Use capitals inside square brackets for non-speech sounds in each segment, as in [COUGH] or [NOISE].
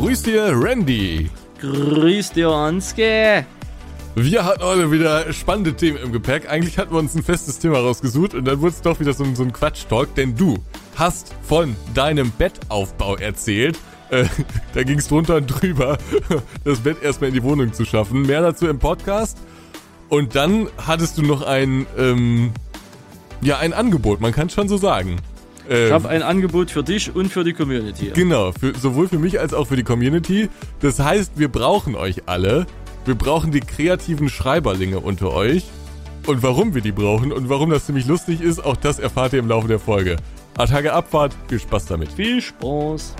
Grüß dir, Randy. Grüß dir, Hanske. Wir hatten heute wieder spannende Themen im Gepäck. Eigentlich hatten wir uns ein festes Thema rausgesucht und dann wurde es doch wieder so, so ein Quatsch-Talk, denn du hast von deinem Bettaufbau erzählt. Äh, [LAUGHS] da ging es drunter und drüber, [LAUGHS] das Bett erstmal in die Wohnung zu schaffen. Mehr dazu im Podcast. Und dann hattest du noch ein, ähm, ja, ein Angebot, man kann es schon so sagen. Ich habe ein Angebot für dich und für die Community. Genau, für, sowohl für mich als auch für die Community. Das heißt, wir brauchen euch alle. Wir brauchen die kreativen Schreiberlinge unter euch. Und warum wir die brauchen und warum das ziemlich lustig ist, auch das erfahrt ihr im Laufe der Folge. Attacke Abfahrt, viel Spaß damit. Viel Spaß.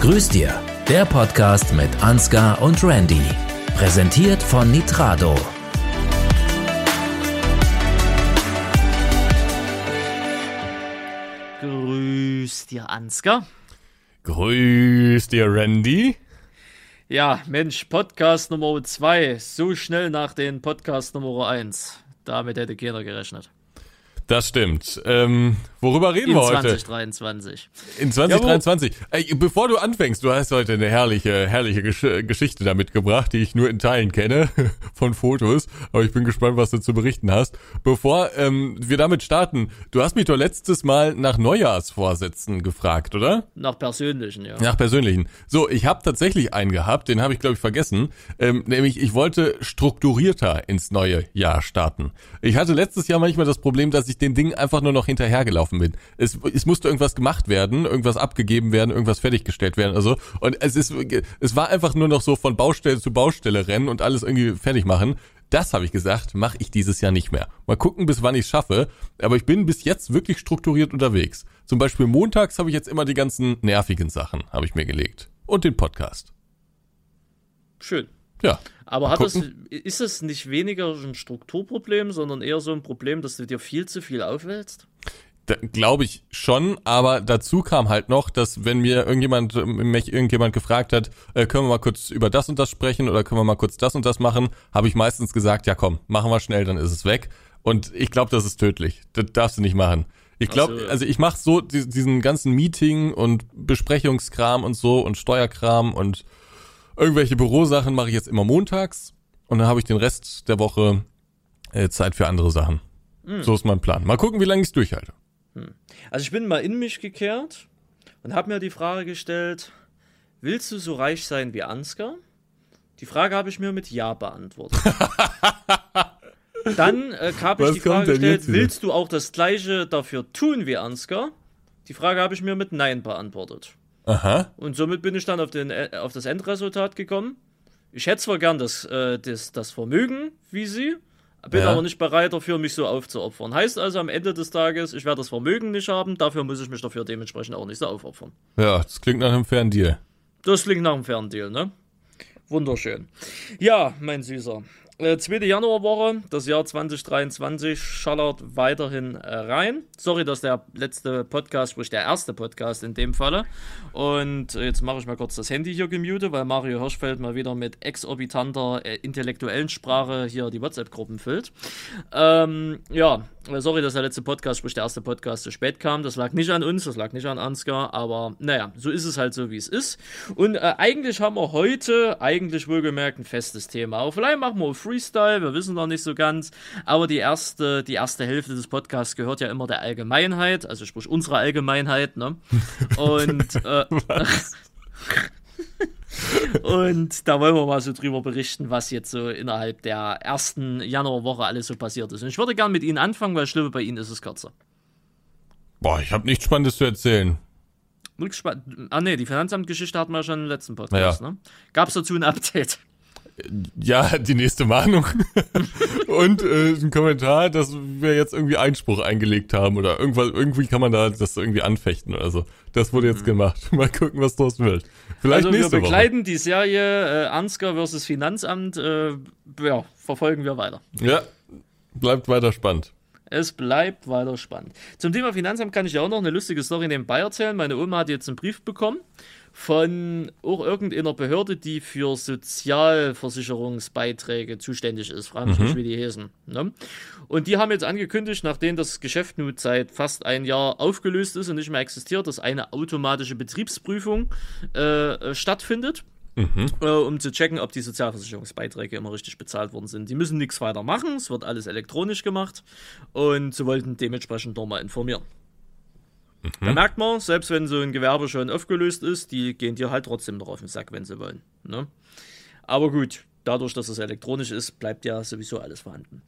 Grüß dir, der Podcast mit Ansgar und Randy. Präsentiert von Nitrado. Dir, Ansgar. Grüß dir, Randy. Ja, Mensch, Podcast Nummer 2. So schnell nach den Podcast Nummer 1. Damit hätte keiner gerechnet. Das stimmt. Ähm, worüber reden In wir heute? 2023. In 2023. Ey, bevor du anfängst, du hast heute eine herrliche, herrliche Gesch Geschichte da mitgebracht, die ich nur in Teilen kenne [LAUGHS] von Fotos. Aber ich bin gespannt, was du zu berichten hast. Bevor ähm, wir damit starten, du hast mich doch letztes Mal nach Neujahrsvorsätzen gefragt, oder? Nach persönlichen, ja. Nach persönlichen. So, ich habe tatsächlich einen gehabt, den habe ich, glaube ich, vergessen. Ähm, nämlich, ich wollte strukturierter ins neue Jahr starten. Ich hatte letztes Jahr manchmal das Problem, dass ich den Dingen einfach nur noch hinterhergelaufen bin. Es, es musste irgendwas gemacht werden, irgendwas abgegeben werden, irgendwas fertiggestellt werden. Also und es ist, es war einfach nur noch so von Baustelle zu Baustelle rennen und alles irgendwie fertig machen. Das habe ich gesagt, mache ich dieses Jahr nicht mehr. Mal gucken, bis wann ich schaffe. Aber ich bin bis jetzt wirklich strukturiert unterwegs. Zum Beispiel montags habe ich jetzt immer die ganzen nervigen Sachen, habe ich mir gelegt. Und den Podcast. Schön. Ja. Aber hat gucken. ist es nicht weniger ein Strukturproblem, sondern eher so ein Problem, dass du dir viel zu viel aufwälzt? Glaube ich schon, aber dazu kam halt noch, dass wenn mir irgendjemand, mich irgendjemand gefragt hat, äh, können wir mal kurz über das und das sprechen oder können wir mal kurz das und das machen, habe ich meistens gesagt, ja komm, machen wir schnell, dann ist es weg. Und ich glaube, das ist tödlich. Das darfst du nicht machen. Ich glaube, so, ja. also ich mache so die, diesen ganzen Meeting und Besprechungskram und so und Steuerkram und irgendwelche Bürosachen mache ich jetzt immer montags und dann habe ich den Rest der Woche äh, Zeit für andere Sachen. Hm. So ist mein Plan. Mal gucken, wie lange ich es durchhalte. Also ich bin mal in mich gekehrt und habe mir die Frage gestellt, willst du so reich sein wie Ansgar? Die Frage habe ich mir mit Ja beantwortet. [LAUGHS] Dann äh, habe ich Was die Frage gestellt, willst du auch das gleiche dafür tun wie Ansgar? Die Frage habe ich mir mit Nein beantwortet. Aha. Und somit bin ich dann auf, den, äh, auf das Endresultat gekommen. Ich hätte zwar gern das, äh, das, das Vermögen wie sie, bin Ja. aber nicht bereit dafür, mich so aufzuopfern. Heißt also am Ende des Tages, ich werde das Vermögen nicht haben, dafür muss ich mich dafür dementsprechend auch nicht so aufopfern. Ja, das klingt nach einem fairen Deal. Das klingt nach einem fairen Deal, ne? Wunderschön. Ja, mein Süßer. Äh, zweite Januarwoche, das Jahr 2023 schallert weiterhin äh, rein. Sorry, dass der letzte Podcast, sprich der erste Podcast in dem Falle. Und äh, jetzt mache ich mal kurz das Handy hier gemute, weil Mario Hirschfeld mal wieder mit exorbitanter äh, intellektuellen Sprache hier die WhatsApp-Gruppen füllt. Ähm, ja, äh, sorry, dass der letzte Podcast, sprich der erste Podcast, zu spät kam. Das lag nicht an uns, das lag nicht an Ansgar, aber naja, so ist es halt so, wie es ist. Und äh, eigentlich haben wir heute, eigentlich wohlgemerkt, ein festes Thema. Aber vielleicht machen wir Freestyle, wir wissen noch nicht so ganz. Aber die erste, die erste Hälfte des Podcasts gehört ja immer der Allgemeinheit, also sprich unserer Allgemeinheit, ne? [LAUGHS] Und äh, [LAUGHS] Und da wollen wir mal so drüber berichten, was jetzt so innerhalb der ersten Januarwoche alles so passiert ist. Und ich würde gerne mit Ihnen anfangen, weil ich glaube, bei Ihnen ist es kürzer. Boah, ich habe nichts Spannendes zu erzählen. Ah ne, die Finanzamtgeschichte hatten wir schon im letzten Podcast, Ja. ne? Gab es dazu ein Update? Ja, die nächste Mahnung. [LAUGHS] Und äh, ein Kommentar, dass wir jetzt irgendwie Einspruch eingelegt haben oder irgendwas, irgendwie kann man da das irgendwie anfechten oder so. Das wurde jetzt gemacht. [LAUGHS] Mal gucken, was draus wird. Vielleicht also wir nächste Woche. begleiten die Serie äh, Ansgar versus Finanzamt, äh, ja, verfolgen wir weiter. Ja, bleibt weiter spannend. Es bleibt weiter spannend. Zum Thema Finanzamt kann ich ja auch noch eine lustige Story nebenbei erzählen. Meine Oma hat jetzt einen Brief bekommen von auch irgendeiner Behörde, die für Sozialversicherungsbeiträge zuständig ist. Frage mich mhm. nicht, wie die heißen. Ne? Und die haben jetzt angekündigt, nachdem das Geschäft nun seit fast ein Jahr aufgelöst ist und nicht mehr existiert, dass eine automatische Betriebsprüfung äh, stattfindet. Mhm. Äh, um zu checken, ob die Sozialversicherungsbeiträge immer richtig bezahlt worden sind. Die müssen nichts weiter machen, es wird alles elektronisch gemacht und sie wollten dementsprechend nochmal informieren. Mhm. Da merkt man, selbst wenn so ein Gewerbe schon aufgelöst ist, die gehen dir halt trotzdem noch auf den Sack, wenn sie wollen. Ne? Aber gut, dadurch, dass es elektronisch ist, bleibt ja sowieso alles vorhanden.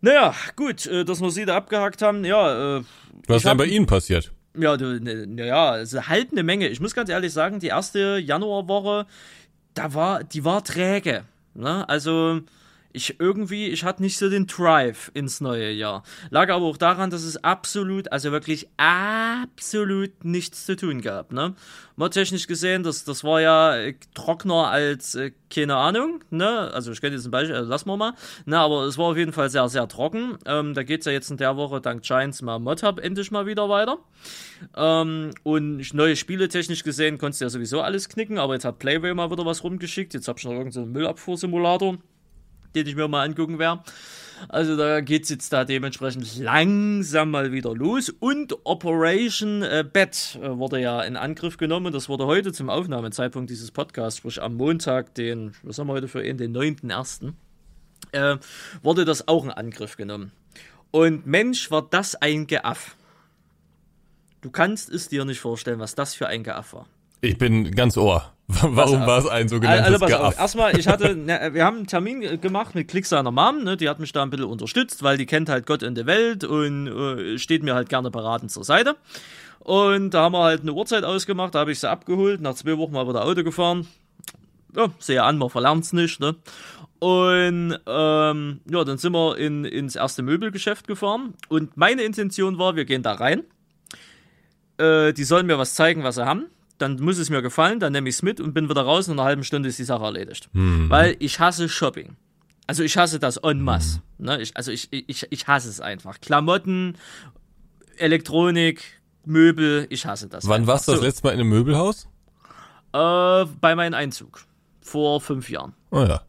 Naja, gut, äh, dass wir sie da abgehakt haben, ja. Äh, Was ist denn bei Ihnen passiert? Ja, ne, ne, ja, also halt eine Menge. Ich muss ganz ehrlich sagen, die erste Januarwoche, da war, die war träge. Ne? Also, ich irgendwie, ich hatte nicht so den Drive ins neue Jahr. Lag aber auch daran, dass es absolut, also wirklich absolut nichts zu tun gab. Ne? Mal technisch gesehen, das, das war ja äh, trockener als, äh, keine Ahnung, ne? Also ich könnte jetzt ein Beispiel, also lassen wir mal. Ne, aber es war auf jeden Fall sehr, sehr trocken. Ähm, da geht es ja jetzt in der Woche dank Giants mal Modhub endlich mal wieder weiter. Ähm, und neue Spiele technisch gesehen konntest du ja sowieso alles knicken, aber jetzt hat Playway mal wieder was rumgeschickt. Jetzt hab ich noch irgendeinen Müllabfuhrsimulator den ich mir mal angucken werde. Also da geht es jetzt da dementsprechend langsam mal wieder los. Und Operation äh, Bed äh, wurde ja in Angriff genommen. Das wurde heute zum Aufnahmezeitpunkt dieses Podcasts, sprich am Montag, den, was haben wir heute für ihn, den 9.1., äh, wurde das auch in Angriff genommen. Und Mensch, war das ein Geaff. Du kannst es dir nicht vorstellen, was das für ein Geaff war. Ich bin ganz ohr. [LAUGHS] Warum war es ein sogenanntes also, Geaff? Erstmal, ich hatte, [LAUGHS] ne, wir haben einen Termin gemacht mit Klick seiner Mom, ne, die hat mich da ein bisschen unterstützt, weil die kennt halt Gott in der Welt und äh, steht mir halt gerne beratend zur Seite. Und da haben wir halt eine Uhrzeit ausgemacht, da habe ich sie abgeholt, nach zwei Wochen mal wieder Auto gefahren. Ja, sehe an, man verlernt's nicht, ne? Und ähm, ja, dann sind wir in, ins erste Möbelgeschäft gefahren. Und meine Intention war, wir gehen da rein. Äh, die sollen mir was zeigen, was sie haben dann muss es mir gefallen, dann nehme ich es mit und bin wieder raus und in einer halben Stunde ist die Sache erledigt. Mhm. Weil ich hasse Shopping. Also ich hasse das en masse. Mhm. Ne? Ich, also ich, ich, ich hasse es einfach. Klamotten, Elektronik, Möbel, ich hasse das. Wann einfach. warst du das so. letzte Mal in einem Möbelhaus? Äh, bei meinem Einzug. Vor fünf Jahren. Oh ja.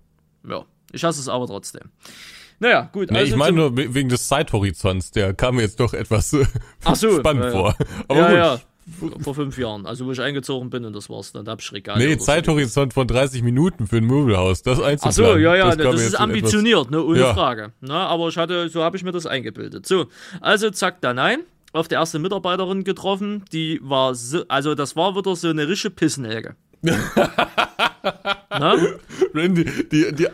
Ja. Ich hasse es aber trotzdem. Naja, gut. Nee, also ich meine nur wegen des Zeithorizonts, der kam mir jetzt doch etwas so, [LAUGHS] spannend äh, vor. [LAUGHS] Aber ja, gut. Ja vor fünf Jahren, also wo ich eingezogen bin und das war's dann. Da hab ich Regal. Nee, Zeithorizont von 30 Minuten für ein Möbelhaus, das einzuplan. Ach so, ja, ja, das, das ist ambitioniert, ne, ohne ja. Frage. Na, aber ich hatte, so habe ich mir das eingebildet. So, also zack, dann ein. Auf der erste Mitarbeiterin getroffen, die war so, also das war wieder so eine rische Pissnelke. [LAUGHS] [LAUGHS] Randy, die, die,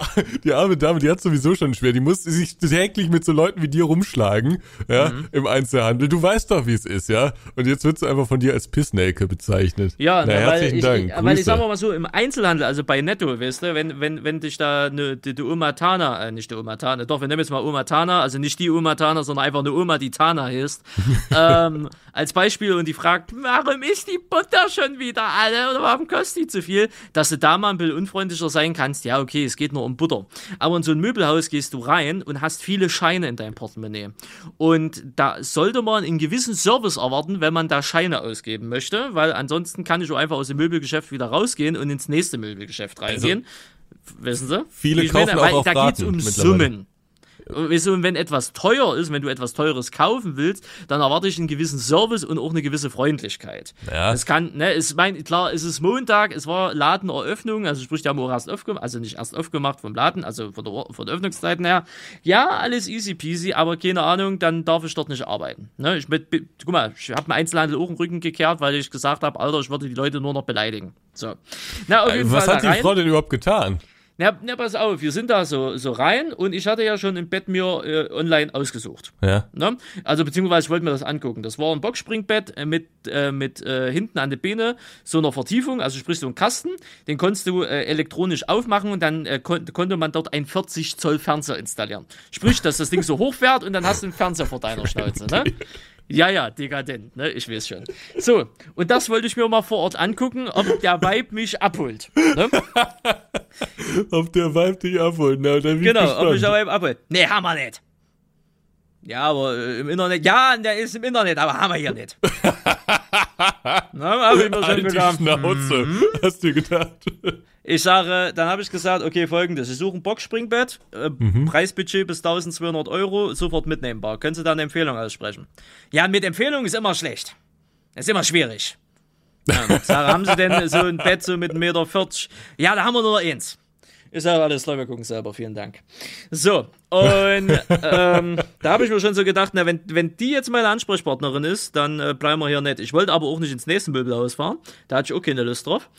die arme Dame, die hat sowieso schon schwer. Die muss sich täglich mit so Leuten wie dir rumschlagen, ja, mhm. im Einzelhandel. Du weißt doch, wie es ist, ja. Und jetzt wird sie einfach von dir als Pissnelke bezeichnet. Ja, Na, herzlichen ich, Dank. Ich, weil ich sag mal so, im Einzelhandel, also bei Netto, weißt du, wenn, wenn, wenn dich da eine, die, die Oma Tana, äh, nicht die Oma Tana, doch, wir nehmen jetzt mal Oma Tana, also nicht die Oma Tana, sondern einfach eine Oma, die Tana ist, [LAUGHS] ähm, als Beispiel und die fragt, warum ist die Butter schon wieder alle oder warum kostet die zu viel, dass du da mal ein bisschen unfreundlicher sein kannst, ja, okay, es geht nur um Butter. Aber in so ein Möbelhaus gehst du rein und hast viele Scheine in deinem Portemonnaie. Und da sollte man einen gewissen Service erwarten, wenn man da Scheine ausgeben möchte, weil ansonsten kann ich auch einfach aus dem Möbelgeschäft wieder rausgehen und ins nächste Möbelgeschäft reingehen. Also, Wissen Sie? Viele kaufen meine, auch auf da geht es um Summen. Weißt du, wenn etwas teuer ist, wenn du etwas Teures kaufen willst, dann erwarte ich einen gewissen Service und auch eine gewisse Freundlichkeit. Ja. Es kann, ne, es mein, klar, es ist Montag, es war Ladeneröffnung, also sprich, der haben auch erst aufgemacht, also nicht erst aufgemacht vom Laden, also von der, von der Öffnungszeiten her. Ja, alles easy peasy, aber keine Ahnung, dann darf ich dort nicht arbeiten. Ne, ich mit, guck mal, ich habe mir Einzelhandel auch den Rücken gekehrt, weil ich gesagt habe, Alter, ich würde die Leute nur noch beleidigen. So. Na, auf jeden Was Fall hat die Frau denn überhaupt getan? Na, na, pass auf, wir sind da so, so rein und ich hatte ja schon im Bett mir äh, online ausgesucht. Ja. Ne? Also beziehungsweise ich wollte mir das angucken. Das war ein Boxspringbett äh, mit, äh, mit äh, hinten an der Beine so einer Vertiefung, also sprich so ein Kasten, den konntest du äh, elektronisch aufmachen und dann äh, kon konnte man dort ein 40 Zoll Fernseher installieren. Sprich, dass das Ding so hochfährt und dann hast du einen Fernseher vor deiner Schnauze. Ne? [LAUGHS] Ja, ja, dekadent, ne? Ich weiß schon. So, und das wollte ich mir mal vor Ort angucken, ob der Vibe mich abholt. Ne? [LAUGHS] ob der Vibe dich abholt, ne? Dann genau, gespannt. ob mich der Vibe abholt. Nee, haben wir nicht. Ja, aber äh, im Internet, ja, der ist im Internet, aber haben wir hier nicht. [LAUGHS] [LAUGHS] Na, hab ich mir schon Halt gedacht. Schnauze, Mhm. hast du gedacht. Ich sage, dann habe ich gesagt, okay, folgendes, ich suche ein Boxspringbett, äh, Preisbudget bis 1200 Euro, sofort mitnehmbar. Können Sie da eine Empfehlung aussprechen? Ja, mit Empfehlung ist immer schlecht. Ist immer schwierig. Ja, [LAUGHS] sage, haben Sie denn so ein Bett so mit 1,40 Meter? Ja, da haben wir nur eins. Ich sage, alles wir gucken selber, vielen Dank. So, und [LAUGHS] ähm, da habe ich mir schon so gedacht, na, wenn, wenn die jetzt meine Ansprechpartnerin ist, dann äh, bleiben wir hier nett. Ich wollte aber auch nicht ins nächste Möbelhaus fahren, da hatte ich auch keine Lust drauf.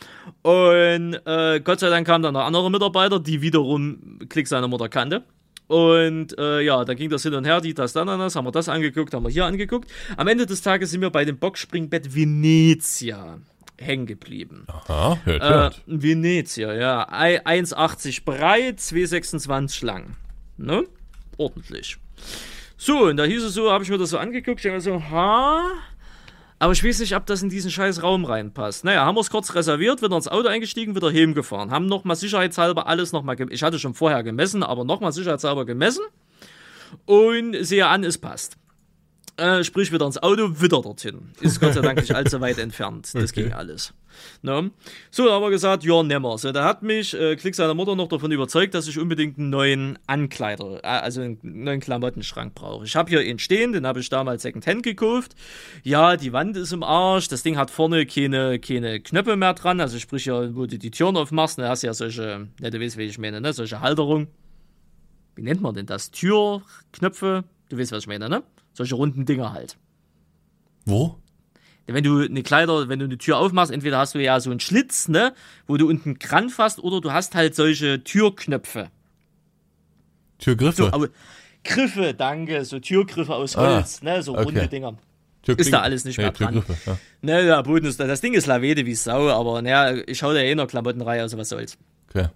Und äh, Gott sei Dank kam dann noch andere Mitarbeiter, die wiederum Klick seiner Mutter kannte. Und äh, ja, dann ging das hin und her, die, das, dann, das, haben wir das angeguckt, haben wir hier angeguckt. Am Ende des Tages sind wir bei dem Boxspringbett Venezia hängen geblieben. Aha, hört, Äh, hört. Venezia, ja. Ei- 1,80 breit, 2,26 lang. Ne? Ordentlich. So, und da hieß es so, habe ich mir das so angeguckt, ich mir so, ha? Aber ich weiß nicht, ob das in diesen scheiß Raum reinpasst. Naja, haben wir es kurz reserviert, wieder ins Auto eingestiegen, wieder heimgefahren. Haben nochmal sicherheitshalber alles nochmal, ich hatte schon vorher gemessen, aber nochmal sicherheitshalber gemessen. Und sehe an, es passt. Äh, sprich wieder ins Auto, wieder dorthin. Ist Gott sei Dank nicht allzu weit entfernt. Das Okay. ging alles. Ne? So, da haben wir gesagt, ja, nimmer. So, da hat mich äh, Klick seiner Mutter noch davon überzeugt, dass ich unbedingt einen neuen Ankleider, äh, also einen neuen Klamottenschrank brauche. Ich habe hier einen stehen, den habe ich damals Secondhand gekauft. Ja, die Wand ist im Arsch, das Ding hat vorne keine, keine Knöpfe mehr dran, also sprich ja, wo du die Türen aufmachst, da hast du ja solche, ne, du weißt, wie ich meine, ne, solche Halterung. Wie nennt man denn das? Türknöpfe, du weißt, was ich meine, ne? Solche runden Dinger halt. Wo? Wenn du eine Kleider, wenn du eine Tür aufmachst, entweder hast du ja so einen Schlitz, ne, wo du unten Kranz hast, oder du hast halt solche Türknöpfe. Türgriffe. So, aber Griffe, danke, so Türgriffe aus Ah, Holz, ne, so okay. runde Dinger. Türkling- ist da alles nicht mehr dran. Türgriffe, ja. Ne, der Boden ist, das Ding ist Lavede wie Sau, aber naja, ich hau da eh in der Klamottenreihe, also was soll's. Okay.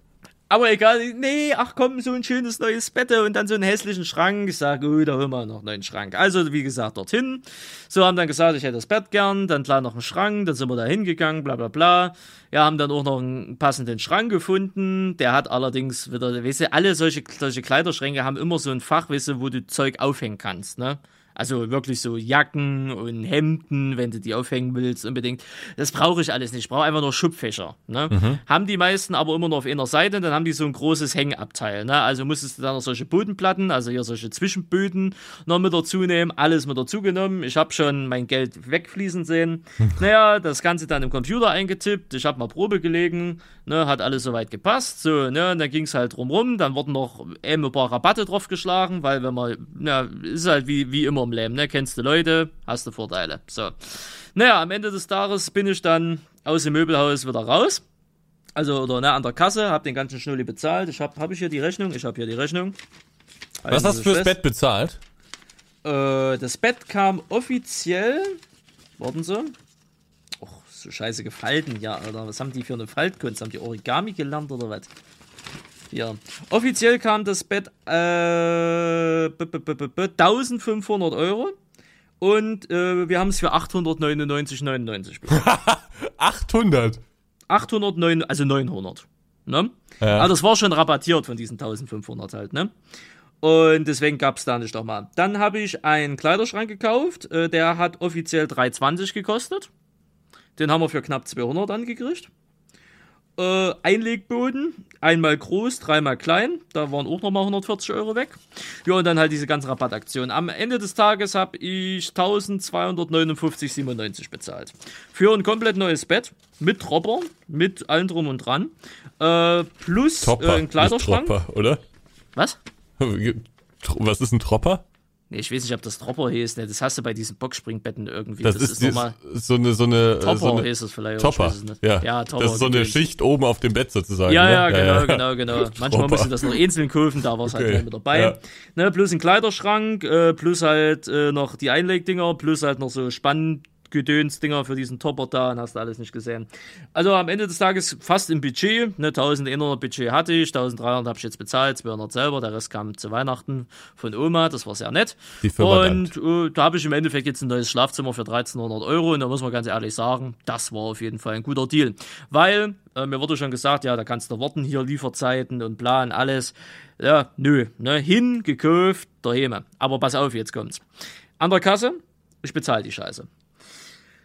Aber egal, nee, ach komm, so ein schönes neues Bett und dann so einen hässlichen Schrank. Ich sage, oh, da holen wir noch einen neuen Schrank. Also, wie gesagt, dorthin. So, haben dann gesagt, ich hätte das Bett gern, dann klar noch einen Schrank, dann sind wir da hingegangen, bla bla bla. Ja, haben dann auch noch einen passenden Schrank gefunden. Der hat allerdings wieder, weißt du, alle solche, solche Kleiderschränke haben immer so ein Fach, weißt du, wo du Zeug aufhängen kannst, ne? Also wirklich so Jacken und Hemden, wenn du die aufhängen willst, unbedingt. Das brauche ich alles nicht. Ich brauche einfach nur Schubfächer. Ne? Haben die meisten aber immer nur auf einer Seite, dann haben die so ein großes Hängabteil. Ne? Also musstest du dann noch solche Bodenplatten, also hier solche Zwischenböden noch mit dazu nehmen. Alles mit dazu genommen. Ich habe schon mein Geld wegfließen sehen. naja, das Ganze dann im Computer eingetippt. Ich habe mal Probe gelegen. Ne? Hat alles soweit gepasst. So, ne? Und dann ging es halt drumrum. Dann wurden noch eben ein paar Rabatte draufgeschlagen, weil wenn man, na, ist halt wie, wie immer im Leben, ne? Kennst du Leute, hast du Vorteile. So. Naja, am Ende des Tages bin ich dann aus dem Möbelhaus wieder raus. Also, oder ne, an der Kasse, hab den ganzen Schnulli bezahlt. Ich hab, hab ich hier die Rechnung? Ich hab hier die Rechnung. Was Also, hast du fürs fest. Bett bezahlt? Äh, das Bett kam offiziell. Warten Sie. Och, so scheiße gefalten, ja, oder was haben die für eine Faltkunst? Haben die Origami gelernt oder was? Ja. Offiziell kam das Bett äh, b- b- b- b- b- 1500 Euro. Und äh, wir haben es für 899,99 bezahlt. 800. 809, also 900. Ne? Ja. Aber das war schon rabattiert von diesen 1500 halt, ne? Und deswegen gab es da nicht nochmal. Dann habe ich einen Kleiderschrank gekauft, äh, der hat offiziell 3,20 gekostet. Den haben wir für knapp 200 angekriegt. Äh, Einlegboden, einmal groß, dreimal klein, da waren auch nochmal 140 Euro weg. Ja, und dann halt diese ganze Rabattaktion. Am Ende des Tages habe ich 1259,97 bezahlt. Für ein komplett neues Bett, mit Tropper, mit allem drum und dran. Äh, plus Topper. äh, ein Kleiderschrank. Tropper, oder? Was? Was ist ein Tropper? Nee, ich weiß nicht, ob das Tropper hieß. Ne? Das hast du bei diesen Boxspringbetten irgendwie. Das, ist, dieses- nochmal. so eine, so eine, äh, Topper so eine hieß es vielleicht. Topper. Es. Ja. ja Topper. das ist so eine gedöns. Schicht oben auf dem Bett sozusagen. Ja, ne? ja, genau, genau, genau. [LAUGHS] Manchmal du das noch einzeln kaufen, da war es halt Okay. gleich mit dabei. Ja. Ne, plus ein Kleiderschrank, äh, plus halt äh, noch die Einlegdinger, plus halt noch so Gedöns-Dinger für diesen Topper da und hast du alles nicht gesehen. Also am Ende des Tages fast im Budget, ne, 1100 Budget hatte ich, 1300 habe ich jetzt bezahlt, 200 selber, der Rest kam zu Weihnachten von Oma, das war sehr nett. Und äh, da habe ich im Endeffekt jetzt ein neues Schlafzimmer für 1300 Euro und da muss man ganz ehrlich sagen, das war auf jeden Fall ein guter Deal. Weil, äh, mir wurde schon gesagt, ja, da kannst du warten, hier Lieferzeiten und Plan, alles. Ja, nö, ne, hin, gekauft, daheim. Aber pass auf, jetzt kommt's. An der Kasse, ich bezahle die Scheiße.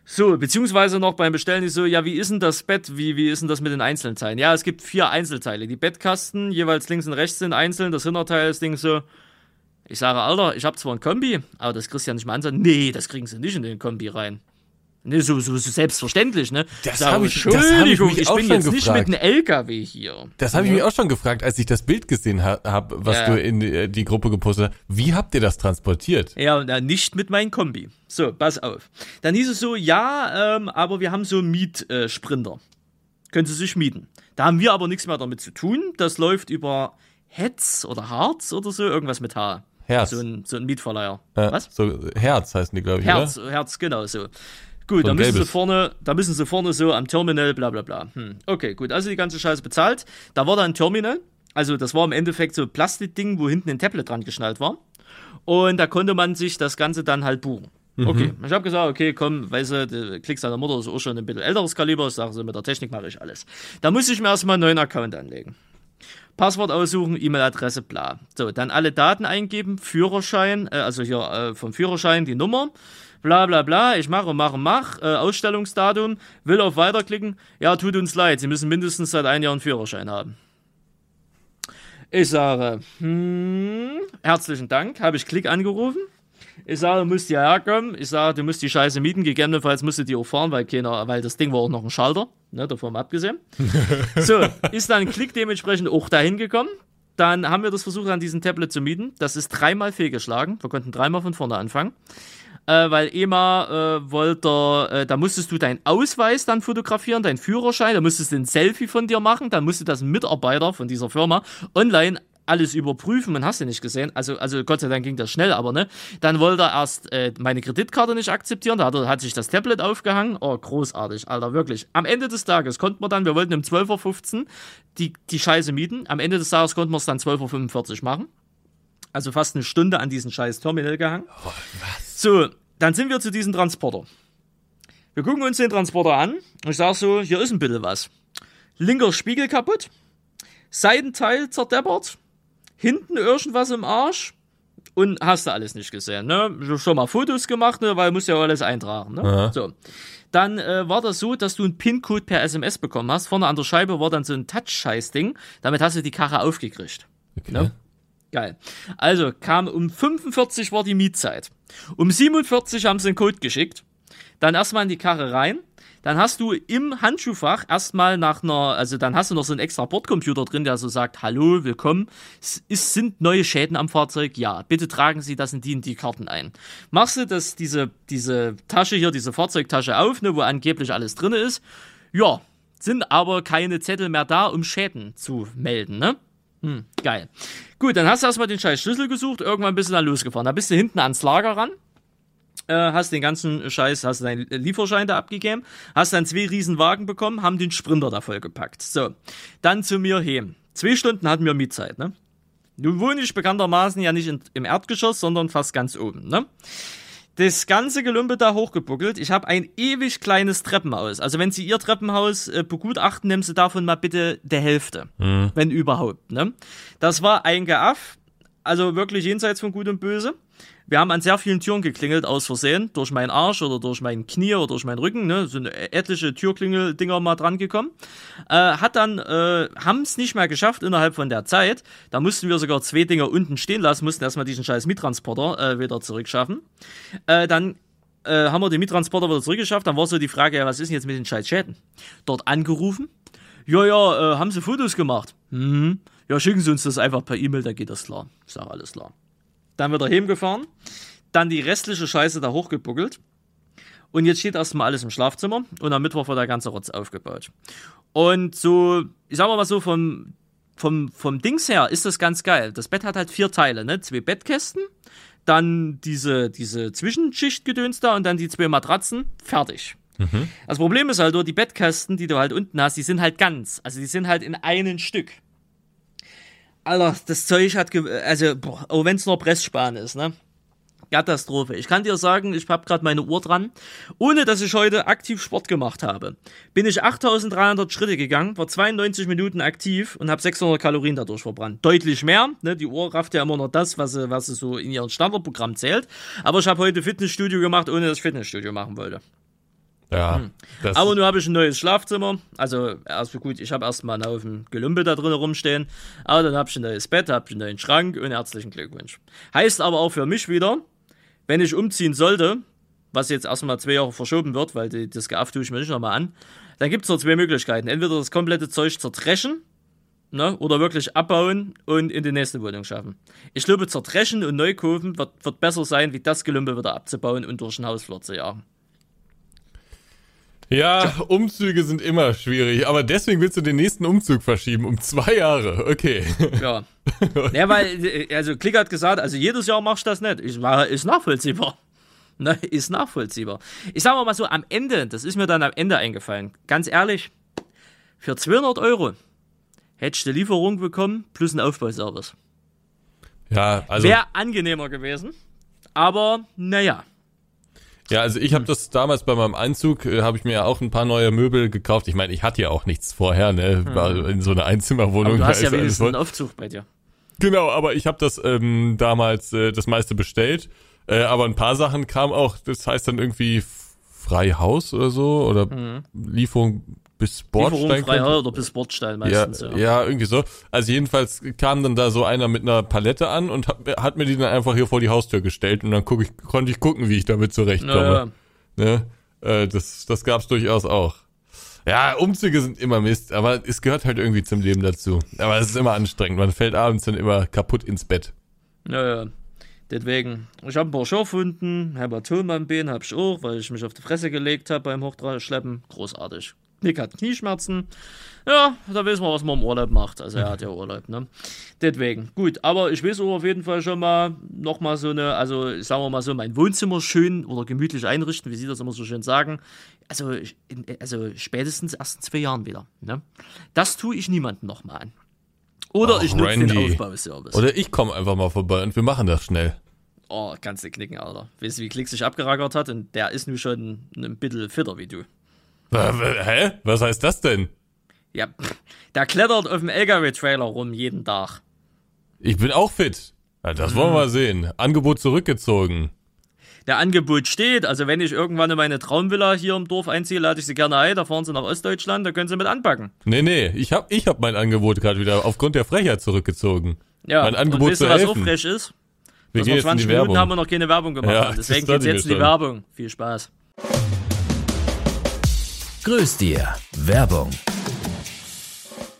So, beziehungsweise noch beim Bestellen ist so, ja, wie ist denn das Bett? Wie, wie ist denn das mit den einzelnen? Ja, es gibt vier Einzelteile. Die Bettkasten, jeweils links und rechts sind einzeln. Das Hinterteil ist Ding so. Ich sage, Alter, ich habe zwar ein Kombi, aber das kriegst du ja nicht mal an. Nee, das kriegen sie nicht in den Kombi rein. Ne, so, so, so selbstverständlich, ne? Das Sag, hab ich- das hab ich mich ich, auch bin schon jetzt nicht gefragt. mit einem LKW hier. Das habe ich mich auch schon gefragt, als ich das Bild gesehen ha habe, was Ja. du in die, die Gruppe gepostet hast. Wie habt ihr das transportiert? Ja, und dann nicht mit meinem Kombi. So, pass auf. Dann hieß es so, ja, ähm, aber wir haben so einen Mietsprinter. Äh. Können Sie sich mieten. Da haben wir aber nichts mehr damit zu tun. Das läuft über Hetz oder Harz oder so, irgendwas mit H. Herz. So ein, so ein Mietverleiher. Äh, Was? So Herz heißen die, glaube ich, Herz, oder? Herz, genau so. Gut, So da müssen sie vorne, da müssen sie vorne so am Terminal, bla bla bla. Hm. Okay, gut, also die ganze Scheiße bezahlt. Da war da ein Terminal, also das war im Endeffekt so ein Plastikding, wo hinten ein Tablet dran geschnallt war. Und da konnte man sich das Ganze dann halt buchen. Okay, ich habe gesagt, okay, komm, weißt du, du klickst deiner Mutter ist auch schon ein bisschen älteres Kaliber, ich sage so, mit der Technik mache ich alles. Da muss ich mir erstmal einen neuen Account anlegen. Passwort aussuchen, E-Mail-Adresse, bla. So, dann alle Daten eingeben, Führerschein, äh, also hier äh, vom Führerschein die Nummer, bla bla bla, ich mache, mache, mach, äh, Ausstellungsdatum, will auf Weiterklicken, ja, tut uns leid, Sie müssen mindestens seit einem Jahr einen Führerschein haben. Ich sage, hm, herzlichen Dank, habe ich Klick angerufen. Ich sage, du musst hierher kommen. Ich sage, du musst die Scheiße mieten. Gegebenenfalls musst du die auch fahren, weil keiner, weil das Ding war auch noch ein Schalter, ne, davon abgesehen. [LAUGHS] So, ist dann Klick dementsprechend auch dahin gekommen. Dann haben wir das versucht, an diesem Tablet zu mieten. Das ist dreimal fehlgeschlagen. Wir konnten dreimal von vorne anfangen. Äh, weil EMA äh, wollte, äh, da musstest du deinen Ausweis dann fotografieren, deinen Führerschein, da musstest du ein Selfie von dir machen, dann musste das Mitarbeiter von dieser Firma online alles überprüfen und hast du nicht gesehen. Also, also Gott sei Dank ging das schnell, aber ne. Dann wollte er erst äh, meine Kreditkarte nicht akzeptieren, da hat, er, hat sich das Tablet aufgehangen. Oh, großartig, Alter, wirklich. Am Ende des Tages konnten wir dann, wir wollten um 12.15 Uhr die, die Scheiße mieten. Am Ende des Tages konnten wir es dann 12.45 Uhr machen. Also fast eine Stunde an diesen scheiß Terminal gehangen. So, dann sind wir zu diesem Transporter. Wir gucken uns den Transporter an und ich sage so, hier ist ein bisschen was. Linker Spiegel kaputt, Seitenteil zerdeppert, hinten irgendwas im Arsch und hast du alles nicht gesehen. Ne? Schon mal Fotos gemacht, ne? weil muss ja alles eintragen. Ne? Aha. So. Dann äh, war das so, dass du einen PIN-Code per SMS bekommen hast. Vorne an der Scheibe war dann so ein Touch-Scheiß-Ding. Damit hast du die Karre aufgekriegt. Okay. Ne? Geil. Also kam um 45 war die Mietzeit. Um 47 haben sie den Code geschickt. Dann erstmal in die Karre rein. Dann hast du im Handschuhfach erstmal nach einer, also dann hast du noch so einen extra Bordcomputer drin, der so sagt, hallo, willkommen. Es sind neue Schäden am Fahrzeug? Ja. Bitte tragen Sie das in die, in die Karten ein. Machst du das, diese, diese Tasche hier, diese Fahrzeugtasche auf, ne, wo angeblich alles drin ist? Ja. Sind aber keine Zettel mehr da, um Schäden zu melden, ne? Hm, geil. Gut, dann hast du erstmal den scheiß Schlüssel gesucht, irgendwann bist du dann losgefahren. Da bist du hinten ans Lager ran, äh, hast den ganzen Scheiß, hast deinen Lieferschein da abgegeben, hast dann zwei Riesenwagen bekommen, haben den Sprinter da vollgepackt. So, dann zu mir heim. Zwei Stunden hatten wir Mietzeit, ne? Nun wohne ich bekanntermaßen ja nicht in, im Erdgeschoss, sondern fast ganz oben, ne? Das ganze Gelümpe da hochgebuckelt. Ich habe ein ewig kleines Treppenhaus. Also wenn Sie Ihr Treppenhaus äh, begutachten, nehmen Sie davon mal bitte die Hälfte. Wenn überhaupt. Ne? Das war ein Geaff. Also wirklich jenseits von Gut und Böse. Wir haben an sehr vielen Türen geklingelt, aus Versehen, durch meinen Arsch oder durch mein Knie oder durch meinen Rücken, ne, sind etliche Türklingel-Dinger mal dran gekommen. Äh, hat dann, äh, haben es nicht mehr geschafft innerhalb von der Zeit. Da mussten wir sogar zwei Dinger unten stehen lassen, mussten erstmal diesen scheiß Miettransporter äh, wieder zurückschaffen. Äh, dann äh, haben wir den Miettransporter wieder zurückgeschafft. Dann war so die Frage, ja, was ist denn jetzt mit den scheiß Schäden? Dort angerufen. Ja, ja, äh, haben sie Fotos gemacht? Mhm. Ja, schicken Sie uns das einfach per E-Mail, da geht das klar. Ich sag, alles klar. Dann wieder heimgefahren, dann die restliche Scheiße da hochgebuckelt. Und jetzt steht erstmal alles im Schlafzimmer und am Mittwoch wird der ganze Rotz aufgebaut. Und so, ich sag mal so, vom, vom, vom Dings her ist das ganz geil. Das Bett hat halt vier Teile, ne? Zwei Bettkästen, dann diese, diese Zwischenschichtgedöns da und dann die zwei Matratzen, fertig. Mhm. Das Problem ist halt nur, die Bettkästen, die du halt unten hast, die sind halt ganz. Also die sind halt in einem Stück. Alter, das Zeug hat, also, boah, auch wenn es nur Pressspan ist, ne? Katastrophe. Ich kann dir sagen, ich habe gerade meine Uhr dran. Ohne dass ich heute aktiv Sport gemacht habe, bin ich 8300 Schritte gegangen, war 92 Minuten aktiv und habe 600 Kalorien dadurch verbrannt. Deutlich mehr. Ne? Die Uhr rafft ja immer noch das, was sie, was sie so in ihrem Standardprogramm zählt. Aber ich habe heute Fitnessstudio gemacht, ohne dass ich Fitnessstudio machen wollte. Ja. Das, Aber nun habe ich ein neues Schlafzimmer. Also, erst gut, ich habe erstmal einen Haufen Gelümpe da drin rumstehen. Aber dann habe ich ein neues Bett, habe ich einen neuen Schrank und herzlichen Glückwunsch. Heißt aber auch für mich wieder, wenn ich umziehen sollte, was jetzt erstmal zwei Jahre verschoben wird, weil die, das Geaff tue ich mir nicht nochmal an, dann gibt es nur zwei Möglichkeiten. Entweder das komplette Zeug zertreschen, ne, oder wirklich abbauen und in die nächste Wohnung schaffen. Ich glaube, zertreschen und neu kaufen wird, wird besser sein, wie das Gelümpe wieder abzubauen und durch den Hausflur zu jagen. Ja, Umzüge sind immer schwierig, aber deswegen willst du den nächsten Umzug verschieben, um zwei Jahre. Okay. Ja. [LAUGHS] ja, weil, also Klick hat gesagt, also jedes Jahr machst du das nicht. Ich war, ist nachvollziehbar. [LAUGHS] Ne, ist nachvollziehbar. Ich sag mal so, am Ende, das ist mir dann am Ende eingefallen. Ganz ehrlich, für 200 Euro hättest du eine Lieferung bekommen plus einen Aufbauservice. Ja, also. Wäre angenehmer gewesen, aber naja. Ja, also ich habe das damals bei meinem Einzug, äh, habe ich mir ja auch ein paar neue Möbel gekauft. Ich meine, ich hatte ja auch nichts vorher, ne? War in so einer Einzimmerwohnung. Aber du hast ja wenigstens einen Aufzug bei dir. Genau, aber ich habe das ähm, damals äh, das meiste bestellt. Äh, aber ein paar Sachen kamen auch, das heißt dann irgendwie f- frei Haus oder so oder Lieferung bis Bordstein. frei kommt. oder bis Bordstein ja, meistens. Ja, ja, irgendwie so. Also jedenfalls kam dann da so einer mit einer Palette an und hat, mir- hat mir die dann einfach hier vor die Haustür gestellt und dann guck ich, konnte ich gucken, wie ich damit zurechtkomme. Naja. Ne? Äh, das, das gab's durchaus auch. Ja, Umzüge sind immer Mist, aber es gehört halt irgendwie zum Leben dazu. Aber es ist immer anstrengend. Man fällt abends dann immer kaputt ins Bett. Naja, deswegen. Ich habe ein paar Schürfwunden, Hämatom am Bein habe ich auch, weil ich mich auf die Fresse gelegt habe beim Hochschleppen. Großartig. Nick hat Knieschmerzen. Ja, da wissen wir, was man im Urlaub macht. Also er hat ja Urlaub, ne? Deswegen. Gut, aber ich weiß auch auf jeden Fall schon mal nochmal so eine, also sagen wir mal so, mein Wohnzimmer schön oder gemütlich einrichten, wie Sie das immer so schön sagen. Also, in, also spätestens erst in zwei Jahren wieder. Ne? Das tue ich niemandem nochmal an. Oder Ach, ich nutze den Randy. Aufbauservice. Oder ich komme einfach mal vorbei und wir machen das schnell. Oh, kannst du knicken, Alter. Weißt du, wie Klick sich abgerackert hat? Und der ist nun schon ein bisschen fitter wie du. Äh, Hä? Was heißt das denn? Ja, der klettert auf dem LKW-Trailer rum jeden Tag. Ich bin auch fit. Das wollen wir mal sehen. Angebot zurückgezogen. Der Angebot steht, also wenn ich irgendwann in meine Traumvilla hier im Dorf einziehe, lade ich sie gerne ein, da fahren sie nach Ostdeutschland, da können sie mit anpacken. Nee, nee, ich hab, ich hab mein Angebot gerade wieder aufgrund der Frechheit zurückgezogen. Ja, Mein Angebot und weißt zu du, was helfen. frech ist? Wir Dass gehen wir jetzt in 20 die Minuten Werbung. haben wir noch keine Werbung gemacht. Ja, Deswegen geht's jetzt in die. Werbung. Viel Spaß. Grüß dir. Werbung.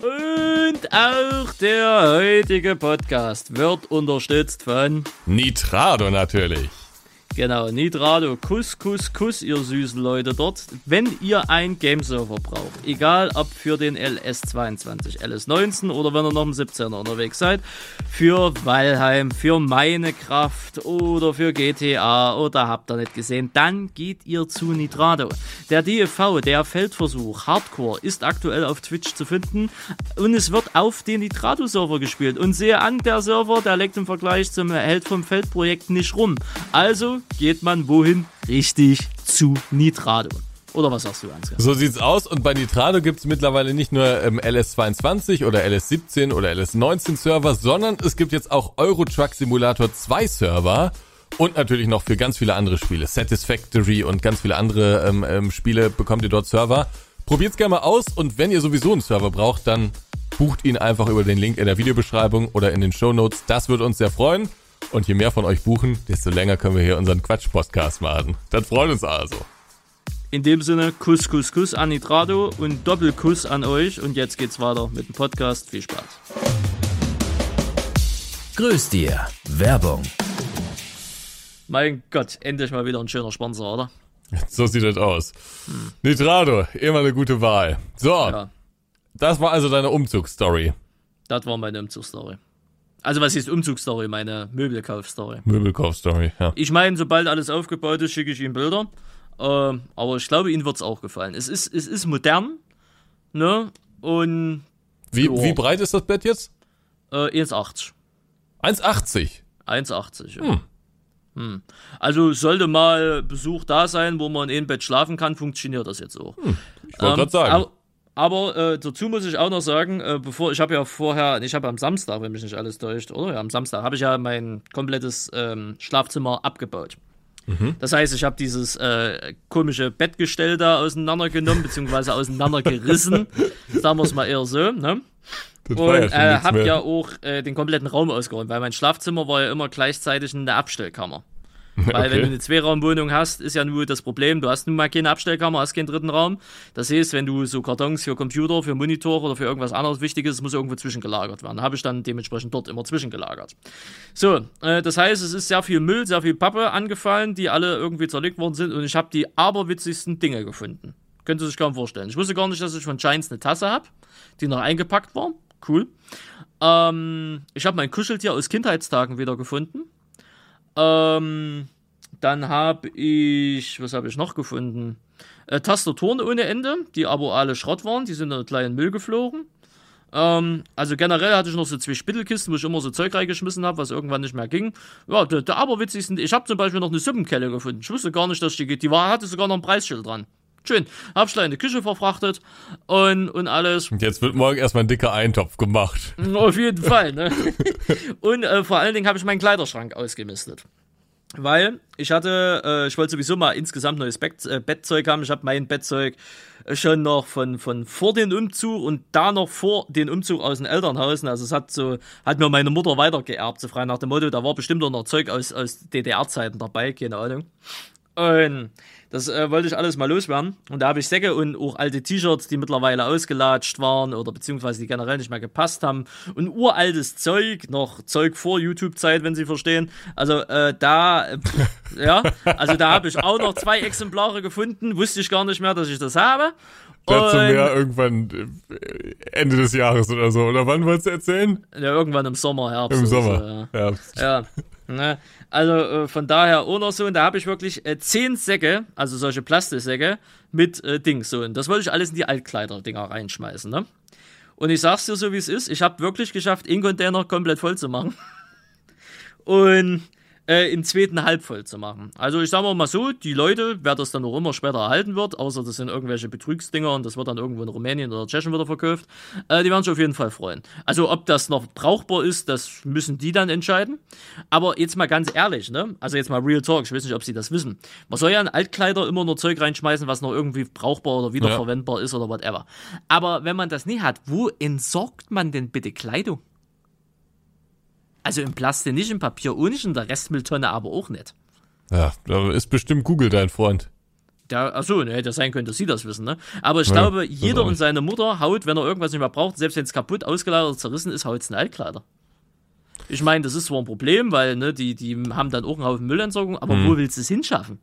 Und auch der heutige Podcast wird unterstützt von Nitrado natürlich. Genau, Nitrado, Kuss, Kuss, Kuss, ihr süßen Leute dort. Wenn ihr ein Gameserver braucht, egal ob für den LS22, LS19 oder wenn ihr noch im 17er unterwegs seid, für Valheim, für Minekraft oder für GTA oder habt ihr nicht gesehen, dann geht ihr zu Nitrado. Der DFV, der Feldversuch, Hardcore, ist aktuell auf Twitch zu finden und es wird auf den Nitrado-Server gespielt. Und sehe an, der Server, der leckt im Vergleich zum Held vom Feld-Projekt nicht rum. Also geht man wohin? Richtig zu Nitrado. Oder was sagst du, Ansgar? So sieht's aus. Und bei Nitrado gibt's mittlerweile nicht nur ähm, LS22 oder LS17 oder LS19 Server, sondern es gibt jetzt auch Euro Truck Simulator 2 Server. Und natürlich noch für ganz viele andere Spiele. Satisfactory und ganz viele andere ähm, ähm, Spiele bekommt ihr dort Server. Probiert's gerne mal aus und wenn ihr sowieso einen Server braucht, dann bucht ihn einfach über den Link in der Videobeschreibung oder in den Show Notes. Das würde uns sehr freuen. Und je mehr von euch buchen, desto länger können wir hier unseren Quatsch-Podcast machen. Das freut uns also. In dem Sinne, Kuss, Kuss, Kuss an Nitrado und Doppelkuss an euch. Und jetzt geht's weiter mit dem Podcast. Viel Spaß. Grüß dir. Werbung. Mein Gott, endlich mal wieder ein schöner Sponsor, oder? So sieht das aus. Nitrado, immer eine gute Wahl. So, Ja, das war also deine Umzugsstory. das war meine Umzugsstory. Also was ist Umzugsstory, meine Möbelkaufstory. Möbelkaufstory, ja. Ich meine, sobald alles aufgebaut ist, schicke ich ihm Bilder. Äh, aber ich glaube, Ihnen wird es auch gefallen. Es ist, es ist modern, ne? Und Wie, Ja. wie breit ist das Bett jetzt? äh, 1,80. 1,80. 1,80, ja. Hm. Also sollte mal Besuch da sein, wo man in einem Bett schlafen kann, funktioniert das jetzt auch. Ich wollte Ähm, gerade sagen. Aber, äh, dazu muss ich auch noch sagen, äh, bevor ich habe ja vorher, ich habe am Samstag, wenn mich nicht alles täuscht, oder? Ja, am Samstag habe ich ja mein komplettes ähm, Schlafzimmer abgebaut. Mhm. Das heißt, ich habe dieses äh, komische Bettgestell da auseinandergenommen, [LAUGHS] beziehungsweise auseinandergerissen. Sagen wir es mal eher so, ne? das Und ja äh, nichts hab mehr. ja auch äh, den kompletten Raum ausgeräumt, weil mein Schlafzimmer war ja immer gleichzeitig eine Abstellkammer. [LAUGHS] Weil wenn du eine Zweiraumwohnung hast, ist ja nur das Problem, du hast nun mal keine Abstellkammer, hast keinen dritten Raum. Das heißt, wenn du so Kartons für Computer, für Monitor oder für irgendwas anderes Wichtiges, muss irgendwo zwischengelagert werden. Habe ich dann dementsprechend dort immer zwischengelagert. So, äh, das heißt, es ist sehr viel Müll, sehr viel Pappe angefallen, die alle irgendwie zerlegt worden sind und ich habe die aberwitzigsten Dinge gefunden. Könnt ihr sich kaum vorstellen. Ich wusste gar nicht, dass ich von Giants eine Tasse habe, die noch eingepackt war. Cool. Ähm, ich habe mein Kuscheltier aus Kindheitstagen wieder gefunden. Ähm, dann habe ich, was habe ich noch gefunden? Äh, Tastaturen ohne Ende, die aber alle Schrott waren, die sind in einen kleinen Müll geflogen. Ähm, also generell hatte ich noch so zwei Spittelkisten, wo ich immer so Zeug reingeschmissen habe, was irgendwann nicht mehr ging. Ja, der, der aberwitzigsten, ich habe zum Beispiel noch eine Suppenkelle gefunden. Ich wusste gar nicht, dass die geht. Die war, hatte sogar noch ein Preisschild dran. Schön. Hab schnell in die Küche verfrachtet und, und alles. Und jetzt wird morgen erstmal ein dicker Eintopf gemacht. [LAUGHS] Auf jeden Fall, ne? Und äh, vor allen Dingen habe ich meinen Kleiderschrank ausgemistet. Weil ich hatte, äh, ich wollte sowieso mal insgesamt neues Bett, äh, Bettzeug haben. Ich habe mein Bettzeug schon noch von, von vor den Umzug und da noch vor den Umzug aus den Elternhausen. Also es hat so, hat mir meine Mutter weitergeerbt, so frei nach dem Motto, da war bestimmt auch noch Zeug aus, aus DDR-Zeiten dabei, keine Ahnung. Und das äh, wollte ich alles mal loswerden. Und da habe ich Säcke und auch alte T-Shirts, die mittlerweile ausgelatscht waren oder beziehungsweise die generell nicht mehr gepasst haben. Und uraltes Zeug, noch Zeug vor YouTube-Zeit, wenn Sie verstehen. Also äh, da, äh, [LAUGHS] pff, ja, also da habe ich auch noch zwei Exemplare gefunden. Wusste ich gar nicht mehr, dass ich das habe. Dazu mehr irgendwann äh, Ende des Jahres oder so. Oder wann wolltest du erzählen? Ja, irgendwann im Sommer, Herbst. Im Sommer. So, ja. ja. Ja, ne? Also äh, von daher auch noch so. Und da habe ich wirklich äh, zehn Säcke, also solche Plastiksäcke mit äh, Dings so. Und das wollte ich alles in die Altkleider-Dinger reinschmeißen, ne? Und ich sag's dir so, wie es ist. Ich habe wirklich geschafft, einen Container komplett voll zu machen. [LAUGHS] Und äh, im zweiten halb voll zu machen. Also ich sage mal so, die Leute, wer das dann auch immer später erhalten wird, außer das sind irgendwelche Betrügsdinger und das wird dann irgendwo in Rumänien oder Tschechien wieder verkauft, äh, die werden sich auf jeden Fall freuen. Also ob das noch brauchbar ist, das müssen die dann entscheiden. Aber jetzt mal ganz ehrlich, ne? Also jetzt mal Real Talk, ich weiß nicht, ob sie das wissen. Man soll ja in Altkleider immer nur Zeug reinschmeißen, was noch irgendwie brauchbar oder wiederverwendbar ist oder whatever. Aber wenn man das nie hat, wo entsorgt man denn bitte Kleidung? Also im Plastik nicht, im Papier auch nicht, in der Restmülltonne aber auch nicht. ja, da ist bestimmt Google dein Freund. Der, achso, ne, hätte sein können, dass sie das wissen, ne? Aber ich Ja, glaube, das jeder und seine Mutter haut, wenn er irgendwas nicht mehr braucht, selbst wenn es kaputt, ausgeleiert oder zerrissen ist, haut es in Altkleider. Ich meine, das ist zwar ein Problem, weil, ne, die, die haben dann auch einen Haufen Müllentsorgung, aber Hm. wo willst du es hinschaffen?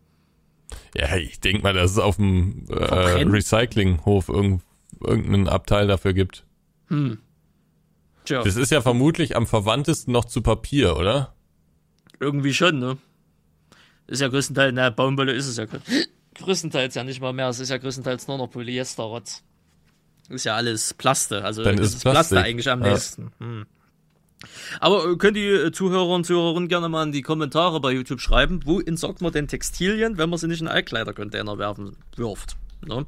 Ja, ich denk mal, dass es auf dem äh? Recyclinghof irgend, irgendeinen Abteil dafür gibt. Tja, Das ist ja vermutlich am verwandtesten noch zu Papier, oder? irgendwie schon, ne? Ist ja größtenteils, na, Baumwolle ist es ja grö- [CLEARS THROAT] größtenteils ja nicht mal mehr, es ist ja größtenteils nur noch Polyesterrotz. Ist ja alles Plaste, also Dann ist ist Plaste Plastik. eigentlich am Ja. nächsten. Hm. Aber äh, könnt die äh, Zuhörer und Zuhörerinnen gerne mal in die Kommentare bei YouTube schreiben, wo entsorgt man denn Textilien, wenn man sie nicht in Altkleidercontainer werfen wirft. Ne?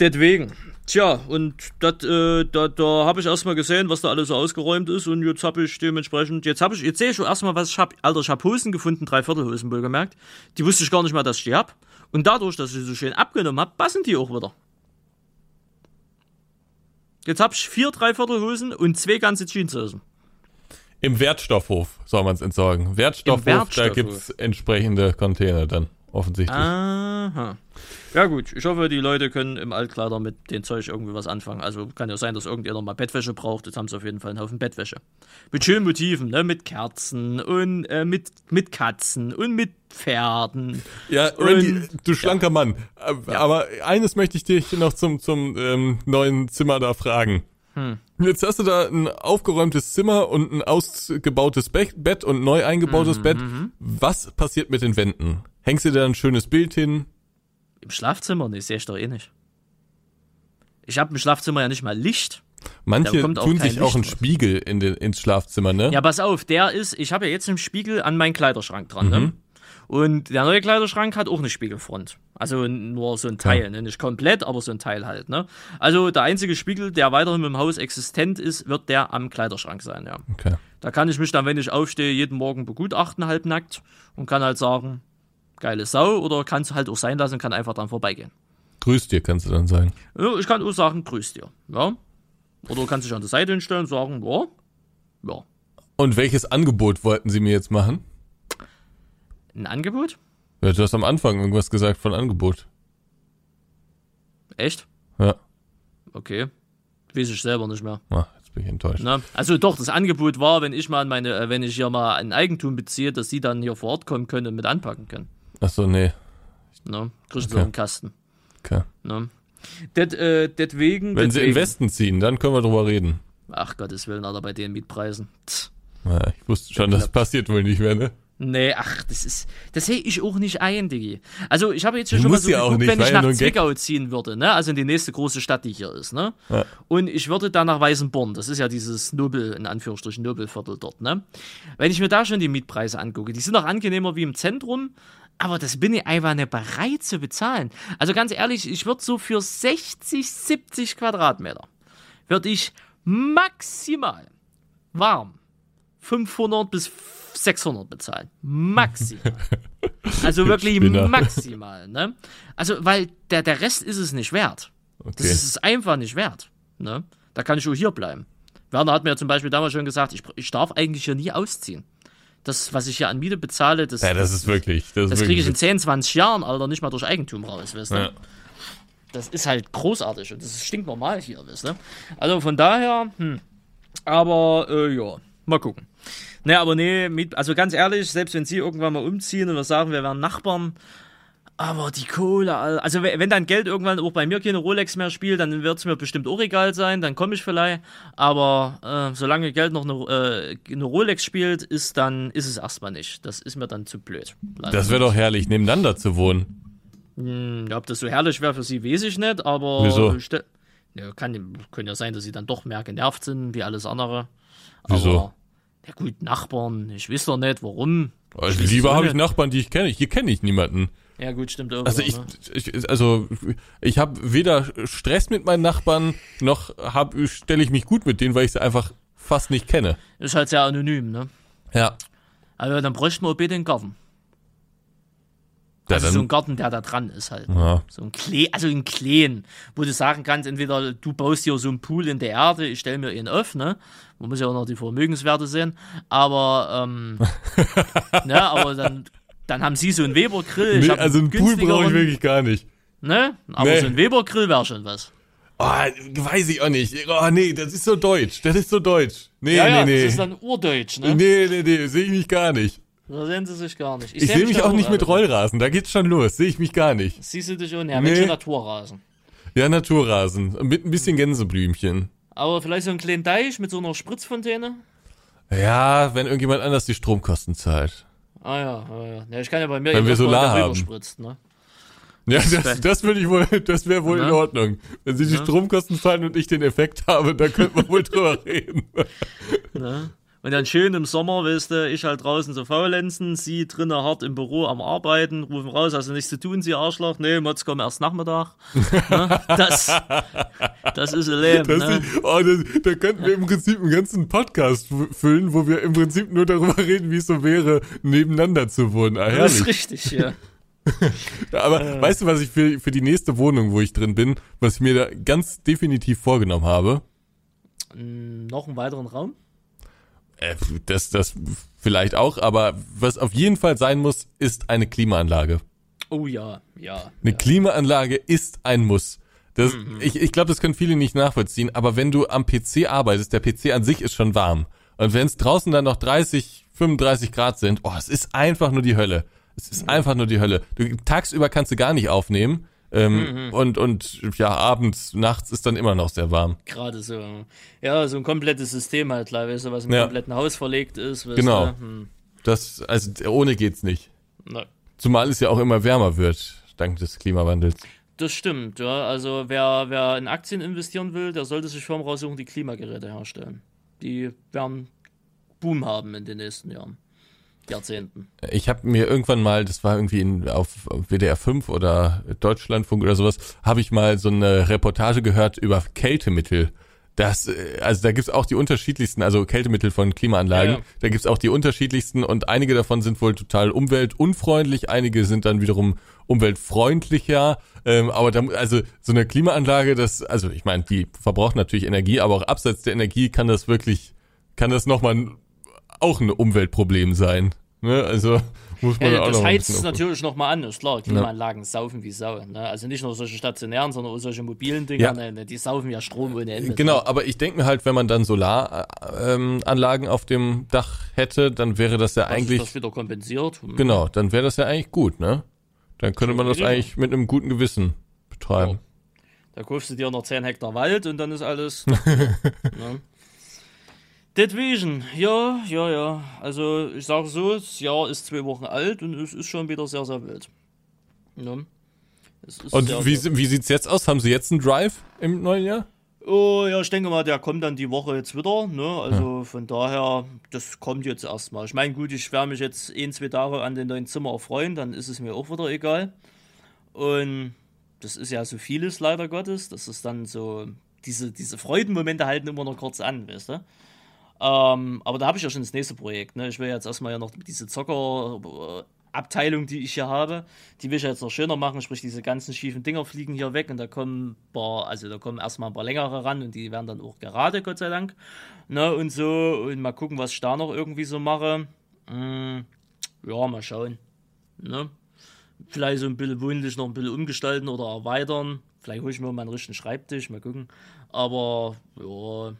Deswegen. Tja, und dat, äh, da, da habe ich erstmal gesehen, was da alles so ausgeräumt ist und jetzt habe ich dementsprechend, jetzt habe ich, jetzt sehe ich schon erstmal, was ich hab, Alter, ich hab Hosen gefunden, drei Viertelhosen wohl gemerkt. Die wusste ich gar nicht mehr, dass ich die hab. Und dadurch, dass ich sie so schön abgenommen habe, passen die auch wieder. Jetzt habe ich vier Dreiviertelhosen und zwei ganze Jeanshosen. Im Wertstoffhof soll man es entsorgen. Wertstoffhof, da Wertstoffhof. gibt's entsprechende Container dann, offensichtlich. Aha. Ja gut, ich hoffe, die Leute können im Altkleider mit dem Zeug irgendwie was anfangen. Also kann ja sein, dass irgendjemand mal Bettwäsche braucht. Jetzt haben sie auf jeden Fall einen Haufen Bettwäsche. Mit schönen Motiven, ne? Mit Kerzen und äh, mit, mit Katzen und mit Pferden. Ja, Randy, Und- du schlanker Mann. Äh, Aber eines möchte ich dich noch zum, zum ähm, neuen Zimmer da fragen. Hm. Jetzt hast du da ein aufgeräumtes Zimmer und ein ausgebautes Bett und neu eingebautes mhm, Bett. Mhm. Was passiert mit den Wänden? Hängst du da ein schönes Bild hin? Im Schlafzimmer? Nee, sehe ich doch eh nicht. Ich habe im Schlafzimmer ja nicht mal Licht. Manche tun sich auch einen Spiegel in den, ins Schlafzimmer, ne? Ja, pass auf, der ist, ich habe ja jetzt einen Spiegel an meinen Kleiderschrank dran, ne? mhm. ne? Und der neue Kleiderschrank hat auch eine Spiegelfront. Also nur so ein Teil, ja. ne? nicht komplett, aber so ein Teil halt. Ne? Also der einzige Spiegel, der weiterhin im Haus existent ist, wird der am Kleiderschrank sein. Ja. Okay. Da kann ich mich dann, wenn ich aufstehe, jeden Morgen begutachten, halbnackt und kann halt sagen, geile Sau oder kann es halt auch sein lassen und kann einfach dann vorbeigehen. Grüß dir, kannst du dann sagen. Ja, ich kann auch sagen, grüß dir. Ja. Oder du kannst dich an der Seite hinstellen und sagen, ja. Ja. Und welches Angebot wollten Sie mir jetzt machen? Ein Angebot? Ja, du hast am Anfang irgendwas gesagt von Angebot. Echt? Ja. Okay. Weiß ich selber nicht mehr. Ach, jetzt bin ich enttäuscht. Na, also doch, das Angebot war, wenn ich mal meine, äh, wenn ich hier mal ein Eigentum beziehe, dass sie dann hier vor Ort kommen können und mit anpacken können. Ach so, nee. Na, kriegst du okay. so einen Kasten. Okay. Na. Det, äh, deswegen. Wenn deswegen. sie in Westen ziehen, dann können wir drüber reden. Ach Gottes Willen, Alter, bei den Mietpreisen. Ja, ich wusste schon, das passiert wohl nicht mehr, ne? Nee, ach, das ist, das sehe ich auch nicht ein, Digi. Also, ich habe jetzt schon mal so ja geguckt, nicht, wenn ich nach Zwickau ziehen würde, ne, also in die nächste große Stadt, die hier ist, ne, ja. und ich würde dann nach Weißenborn, das ist ja dieses Nobel, in Anführungsstrichen Nobelviertel dort, ne, wenn ich mir da schon die Mietpreise angucke, die sind noch angenehmer wie im Zentrum, aber das bin ich einfach nicht bereit zu bezahlen. Also ganz ehrlich, ich würde so für 60, 70 Quadratmeter, würde ich maximal warm 500 bis 600 bezahlen. Maximal. [LAUGHS] also wirklich maximal. Ne? Also, weil der, der Rest ist es nicht wert. Okay. Das ist es einfach nicht wert. Ne? Da kann ich auch hier bleiben. Werner hat mir zum Beispiel damals schon gesagt, ich, ich darf eigentlich hier nie ausziehen. Das, was ich hier an Miete bezahle, das, ja, das ist wirklich. Das, das kriege ich in 10, 20 Jahren, Alter, nicht mal durch Eigentum raus, weißt du? Ja. Das ist halt großartig und das stinkt normal hier, weißt du? Also von daher, hm. Aber, äh, ja, mal gucken. Ne, aber nee, mit, also ganz ehrlich, selbst wenn sie irgendwann mal umziehen und wir sagen, wir wären Nachbarn, aber die Kohle, also wenn dann Geld irgendwann auch bei mir keine Rolex mehr spielt, dann wird es mir bestimmt auch egal sein, dann komme ich vielleicht. Aber äh, solange Geld noch eine, äh, eine, Rolex spielt, ist dann ist es erstmal nicht. Das ist mir dann zu blöd. Leider das wäre doch herrlich, nebeneinander zu wohnen. Hm, ob das so herrlich wäre für sie, weiß ich nicht, aber Wieso? Ja, kann, kann ja sein, dass sie dann doch mehr genervt sind wie alles andere. Wieso? Aber ja gut, Nachbarn, ich weiß doch nicht, warum. Also lieber habe ich Nachbarn, die ich kenne. Hier kenne ich niemanden. Ja gut, stimmt auch. Also ich, ne? ich, also ich habe weder Stress mit meinen Nachbarn noch stelle ich mich gut mit denen, weil ich sie einfach fast nicht kenne. Ist halt sehr anonym, ne? Ja. Also dann bräuchten wir bitte den Garten. Also so ein Garten, der da dran ist halt. Ja. So ein Klee, also ein Kleen, wo du sagen kannst, entweder du baust dir so einen Pool in der Erde, ich stelle mir ihn auf, ne? Man muss ja auch noch die Vermögenswerte sehen. Aber, ähm, [LAUGHS] ne, aber dann, dann haben sie so einen Weber-Grill. Nee, also einen Pool brauche ich wirklich gar nicht. Ne? Aber nee. so ein Weber-Grill wäre schon was. Oh, weiß ich auch nicht. Oh, nee, das ist so deutsch. Das ist so deutsch. Nee, ja, nee, ja, nee. Das ist dann urdeutsch, ne? Nee, nee, nee, sehe ich mich gar nicht. Da sehen sie sich gar nicht. Ich, ich sehe mich, mich auch nicht mit Rollrasen, da geht's schon los, sehe ich mich gar nicht. Siehst du dich auch nicht, nee. Naturrasen. Ja, Naturrasen, mit ein bisschen Gänseblümchen. Aber vielleicht so ein kleinen Deich mit so einer Spritzfontäne? Ja, wenn irgendjemand anders die Stromkosten zahlt. Ah ja, ah, ja. ja ich kann ja bei mir wenn wir Solar haben. Spritzt, ne? Ja, das, das würde ich wohl, das wäre wohl Na? in Ordnung. Wenn sie die Na? Stromkosten zahlen und ich den Effekt habe, dann könnte man wohl [LAUGHS] drüber reden. Na? Und dann schön im Sommer, weißt du, ich halt draußen so faulenzen, sie drinnen hart im Büro am Arbeiten, rufen raus, also nichts zu tun, sie Arschloch. Nee, Mods kommen erst Nachmittag. ne? [LAUGHS] Das, das ist ein Leben. Das ne? oh, das, da könnten wir im Prinzip einen ganzen Podcast füllen, wo wir im Prinzip nur darüber [LAUGHS] reden, wie es so wäre, nebeneinander zu wohnen. Ah, das ist richtig, ja. [LAUGHS] Aber äh. weißt du, was ich für, für die nächste Wohnung, wo ich drin bin, was ich mir da ganz definitiv vorgenommen habe? Noch einen weiteren Raum? Äh, das, das vielleicht auch, aber was auf jeden Fall sein muss, ist eine Klimaanlage. Oh ja, ja. Eine ja. Klimaanlage ist ein Muss. Das, mhm. Ich, ich glaube, das können viele nicht nachvollziehen, aber wenn du am PC arbeitest, der PC an sich ist schon warm. Und wenn es draußen dann noch 30, 35 Grad sind, oh, es ist einfach nur die Hölle. Es ist mhm. einfach nur die Hölle. Du, tagsüber kannst du gar nicht aufnehmen, Ähm, Mhm. und, und ja, abends, nachts ist dann immer noch sehr warm. Gerade so. Ja, so ein komplettes System halt, klar, weißt du, was im Ja. kompletten Haus verlegt ist. Genau. Du? Hm. Das, also ohne geht's nicht. Na, Zumal es ja auch immer wärmer wird, dank des Klimawandels. das stimmt, ja. Also wer, wer in Aktien investieren will, der sollte sich Firmen raussuchen, die Klimageräte herstellen. Die werden Boom haben in den nächsten Jahren. Jahrzehnten. Ich habe mir irgendwann mal, das war irgendwie in, auf WDR 5 oder Deutschlandfunk oder sowas, habe ich mal so eine Reportage gehört über Kältemittel. Das, äh, also da gibt's auch die unterschiedlichsten, also Kältemittel von Klimaanlagen, Ja, ja. da gibt's auch die unterschiedlichsten und einige davon sind wohl total umweltunfreundlich, einige sind dann wiederum umweltfreundlicher. Ähm, aber da, also so eine Klimaanlage, das, also ich meine, die verbraucht natürlich Energie, aber auch abseits der Energie kann das wirklich, kann das nochmal auch ein Umweltproblem sein. Ne? Also muss man Ja, auch das heizt bisschen natürlich nochmal an, ist klar. Klimaanlagen saufen wie Sau. Ne? Also nicht nur solche stationären, sondern auch solche mobilen Dinger. Ja. Ne? Die saufen ja Strom ohne Ende. Genau, aber ich denke mir halt, wenn man dann Solaranlagen ähm, auf dem Dach hätte, dann wäre das ja sich eigentlich, das wieder kompensiert. Hm. genau, dann wäre das ja eigentlich gut, ne? Dann könnte man das eigentlich mit einem guten Gewissen betreiben. Da kaufst du dir noch 10 Hektar Wald und dann ist alles. [LAUGHS] ne? Deswegen, ja, ja, ja. Also ich sage so, das Jahr ist zwei Wochen alt und es ist schon wieder sehr, sehr wild. Ist Und sehr, wie, sehr- wie sieht's jetzt aus? Haben Sie jetzt einen Drive im neuen Jahr? Oh ja, ich denke mal, der kommt dann die Woche jetzt wieder. Ne? Also von daher, das kommt jetzt erstmal. Ich meine, gut, ich werde mich jetzt ein, zwei Tage an den neuen Zimmer erfreuen, dann ist es mir auch wieder egal. Und das ist ja so vieles, leider Gottes. Das ist dann so, diese, diese Freudenmomente halten immer noch kurz an, weißt du? Ähm, aber da habe ich ja schon das nächste Projekt. Ne? Ich will jetzt erstmal ja noch diese Zocker-Abteilung, die ich hier habe, die will ich jetzt noch schöner machen. Sprich, diese ganzen schiefen Dinger fliegen hier weg und da kommen paar, also da kommen erstmal ein paar längere ran und die werden dann auch gerade, Gott sei Dank. Ne? Und so, und mal gucken, was ich da noch irgendwie so mache. Mm, ja, mal schauen. Ne? Vielleicht so ein bisschen wohnlich noch ein bisschen umgestalten oder erweitern. Vielleicht hole ich mir mal einen richtigen Schreibtisch, mal gucken. Aber ja,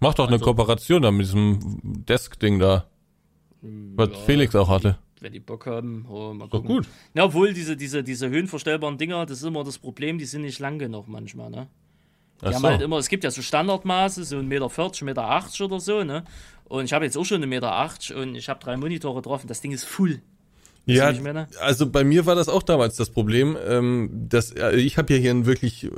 Mach doch eine Also- Kooperation da mit diesem Desk-Ding da, was ja, Felix auch hatte. wenn die Bock haben, oh, mal Doch gucken. gut. Ja, obwohl diese, diese, diese höhenverstellbaren Dinger, das ist immer das Problem, die sind nicht lang genug manchmal, ne? Die Ach haben so. halt immer, es gibt ja so Standardmaße, so 1,40 Meter, 1,80 Meter oder so, ne? Und ich habe jetzt auch schon 1,80 Meter und ich habe drei Monitore drauf und das Ding ist full. Ja, also bei mir war das auch damals das Problem, ähm, dass äh, ich habe ja hier einen wirklich äh,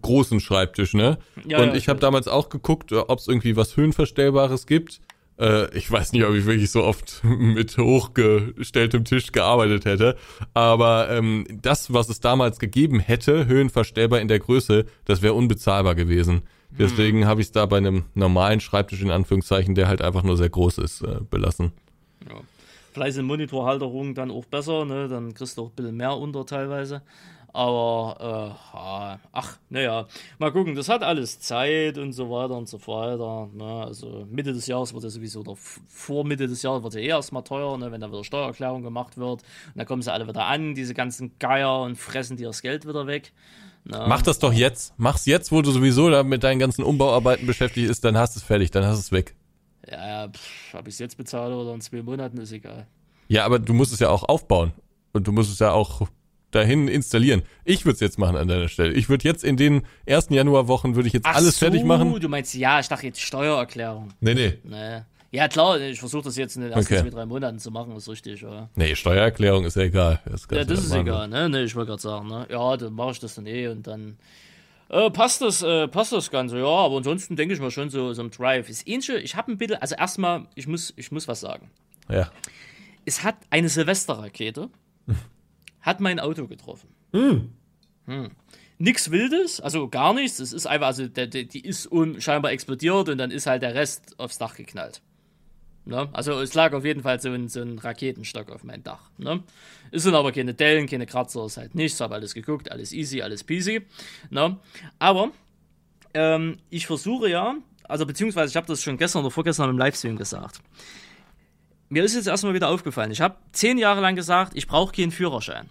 großen Schreibtisch, ne? Ja, und ja, ich habe damals auch geguckt, ob es irgendwie was höhenverstellbares gibt. Äh, ich weiß nicht, ob ich wirklich so oft [LAUGHS] mit hochgestelltem Tisch gearbeitet hätte, aber ähm, das, was es damals gegeben hätte, höhenverstellbar in der Größe, das wäre unbezahlbar gewesen. Deswegen habe ich es da bei einem normalen Schreibtisch in Anführungszeichen, der halt einfach nur sehr groß ist, äh, belassen. Ja. Vielleicht sind Monitorhalterungen dann auch besser, ne? Dann kriegst du auch ein bisschen mehr unter teilweise. Aber, äh, ach, naja, mal gucken, das hat alles Zeit und so weiter und so weiter. Ne? Also Mitte des Jahres wird ja sowieso, oder vor Mitte des Jahres wird ja eh erstmal teuer, ne? wenn dann wieder Steuererklärung gemacht wird. Und dann kommen sie alle wieder an, diese ganzen Geier, und fressen dir das Geld wieder weg. Ne? Mach das doch jetzt. Mach's jetzt, wo du sowieso da mit deinen ganzen Umbauarbeiten beschäftigt bist, dann hast du es fertig, dann hast du es weg. Ja, ja, pff, ob ich es jetzt bezahle oder in zwei Monaten, ist egal. Ja, aber du musst es ja auch aufbauen. Und du musst es ja auch dahin installieren. Ich würde es jetzt machen an deiner Stelle. Ich würde jetzt in den ersten Januarwochen würde ich jetzt Ach alles so, fertig machen. Du meinst, ja, ich dachte jetzt Steuererklärung. Nee, nee. Nee. Ja, klar, ich versuche das jetzt in den ersten Okay. zwei, drei Monaten zu machen, ist richtig, ja. Nee, Steuererklärung ist ja egal. Das, Ja, das ist machen. egal, ne? Ne, ich wollte gerade sagen, ne? Ja, dann mache ich das dann eh und dann äh, passt das, äh, passt das Ganze, ja, aber ansonsten denke ich mal schon so, so ein Drive. Ist ähnlich, ich habe ein bisschen, also erstmal, ich muss, ich muss was sagen. Ja. Es hat eine Silvesterrakete, [LAUGHS] hat mein Auto getroffen. Hm. Nix Wildes, also gar nichts. Es ist einfach, also der, der, die ist un, scheinbar explodiert und dann ist halt der Rest aufs Dach geknallt. Ne? Also es lag auf jeden Fall so ein, so ein Raketenstock auf mein Dach. Ne? Es sind aber keine Dellen, keine Kratzer, ist halt nichts. Habe alles geguckt, alles easy, alles peasy. Ne? Aber ähm, ich versuche ja, also beziehungsweise ich habe das schon gestern oder vorgestern im Livestream gesagt. Mir ist jetzt erstmal wieder aufgefallen. Ich habe zehn Jahre lang gesagt, ich brauche keinen Führerschein.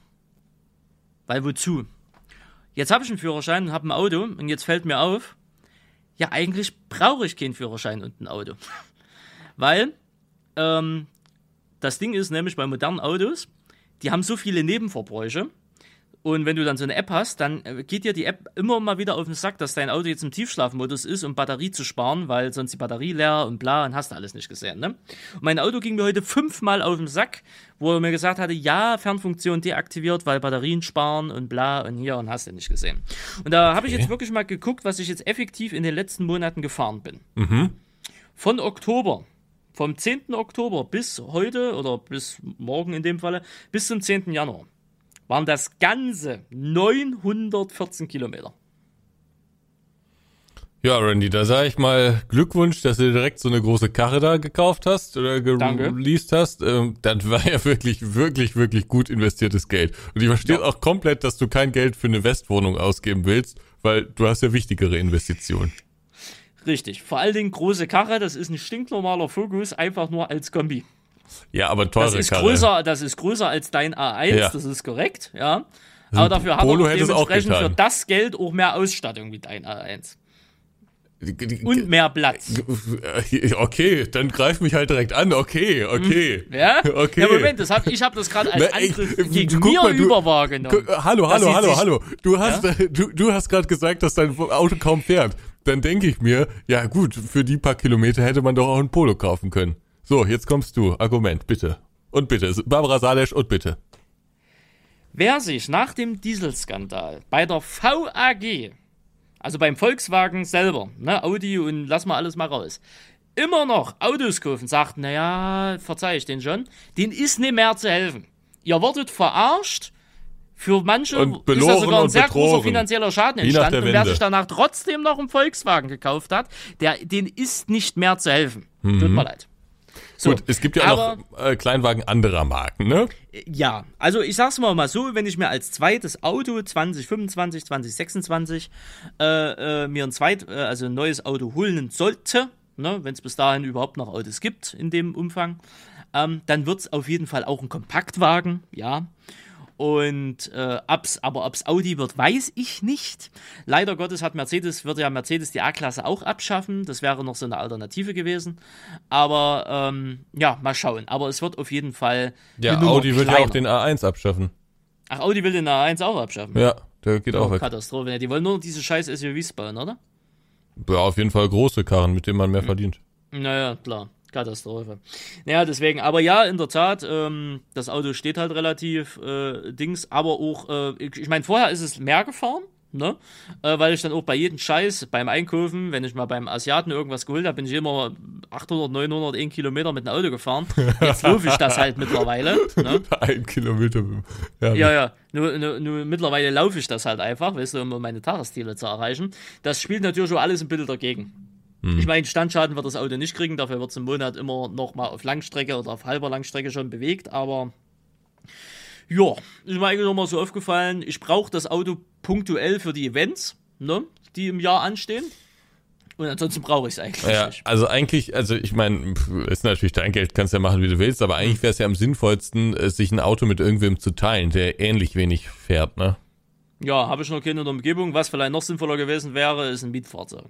Weil wozu? Jetzt habe ich einen Führerschein und habe ein Auto und jetzt fällt mir auf, ja, eigentlich brauche ich keinen Führerschein und ein Auto. [LAUGHS] Weil ähm, das Ding ist nämlich bei modernen Autos, die haben so viele Nebenverbräuche Und wenn du dann so eine App hast, dann äh, geht dir die App immer mal wieder auf den Sack, dass dein Auto jetzt im Tiefschlafmodus ist, um Batterie zu sparen, weil sonst die Batterie leer und bla und hast du alles nicht gesehen. Ne? Und mein Auto ging mir heute fünfmal auf den Sack, wo er mir gesagt hatte, ja, Fernfunktion deaktiviert, weil Batterien sparen und bla und hier und hast du nicht gesehen. Und da habe ich jetzt wirklich mal geguckt, was ich jetzt effektiv in den letzten Monaten gefahren bin. Mhm. Von Oktober, vom 10. Oktober bis heute oder bis morgen in dem Falle, bis zum 10. Januar waren das ganze 914 Kilometer. Ja, Randy, da sage ich mal Glückwunsch, dass du direkt so eine große Karre da gekauft hast oder geleast hast. Ähm, das war ja wirklich, wirklich, wirklich gut investiertes Geld. Und ich verstehe Ja. auch komplett, dass du kein Geld für eine Westwohnung ausgeben willst, weil du hast ja wichtigere Investitionen. Richtig. Vor allen Dingen große Karre, das ist ein stinknormaler Fokus, einfach nur als Kombi. Ja, aber teure Das ist Karre. größer, das ist größer als dein A1, Ja. das ist korrekt, ja. Aber dafür es auch dementsprechend für das Geld auch mehr Ausstattung wie dein A1. Die- die- Und mehr Platz. Okay, dann greif mich halt direkt an. Okay, okay. Ja? Okay. Ja, Moment, das hab, ich habe das gerade als [LAUGHS] Na, Angriff äh, gegen mir mal, du- über wahrgenommen. Hallo, hallo, hallo, hallo. Du hast, äh, du, du hast gerade gesagt, dass dein Auto kaum fährt. Dann denke ich mir, ja gut, für die paar Kilometer hätte man doch auch ein Polo kaufen können. So, jetzt kommst du. Argument, bitte. Und bitte. Barbara Salesch und bitte. Wer sich nach dem Dieselskandal bei der VAG, also beim Volkswagen selber, ne, Audi und lass mal alles mal raus, immer noch Autos kaufen, sagt, naja, verzeih ich den schon, den ist nicht mehr zu helfen. Ihr wurdet verarscht. Für manche Und ist da sogar ein sehr großer finanzieller Schaden entstanden. Und wer sich danach trotzdem noch einen Volkswagen gekauft hat, der, den ist nicht mehr zu helfen. Tut mir leid. So, Mhm. Gut, es gibt ja aber- noch äh, Kleinwagen anderer Marken, ne? ja, also ich sag's mal mal so, wenn ich mir als zweites Auto 2025, 2026 äh, äh, mir ein zweit, äh, also ein neues Auto holen sollte, ne, wenn es bis dahin überhaupt noch Autos gibt in dem Umfang, ähm, dann wird's auf jeden Fall auch ein Kompaktwagen, ja. Und äh, ob's, aber ob's Audi wird, weiß ich nicht. Leider Gottes hat Mercedes, wird ja Mercedes die A-Klasse auch abschaffen. Das wäre noch so eine Alternative gewesen. Aber ähm, ja, mal schauen. Aber es wird auf jeden Fall. Ja, Audi wird ja kleiner. auch den A1 abschaffen. Ach, Audi will den A1 auch abschaffen. Ja, der geht auch Oh, weg. Katastrophe. Ja, Die wollen nur diese scheiß SUVs bauen, oder? Ja, auf jeden Fall große Karren, mit denen man Hm. mehr verdient. Naja, klar. Katastrophe. Naja, deswegen, aber ja, in der Tat, ähm, das Auto steht halt relativ äh, Dings, aber auch, äh, ich, ich meine, vorher ist es mehr gefahren, ne? Äh, weil ich dann auch bei jedem Scheiß beim Einkaufen, wenn ich mal beim Asiaten irgendwas geholt habe, bin ich immer 800, 900, 1 Kilometer mit dem Auto gefahren. Jetzt [LAUGHS] laufe ich das halt mittlerweile, ne? [LAUGHS] Ein Kilometer. Ja, Ja, ja. Nur, nur, nur mittlerweile laufe ich das halt einfach, weißt du, um meine Tagesziele zu erreichen. Das spielt natürlich schon alles ein bisschen dagegen. Ich meine, Standschaden wird das Auto nicht kriegen, dafür wird es im Monat immer noch mal auf Langstrecke oder auf halber Langstrecke schon bewegt, aber ja, ist mir eigentlich noch mal so aufgefallen, ich brauche das Auto punktuell für die Events, ne, die im Jahr anstehen. Und ansonsten brauche ich es eigentlich Ja, nicht. also eigentlich, also ich meine, ist natürlich dein Geld, kannst ja machen, wie du willst, aber eigentlich wäre es ja am sinnvollsten, äh, sich ein Auto mit irgendwem zu teilen, der ähnlich wenig fährt, ne? Ja, habe ich noch keine in der Umgebung. Was vielleicht noch sinnvoller gewesen wäre, ist ein Mietfahrzeug.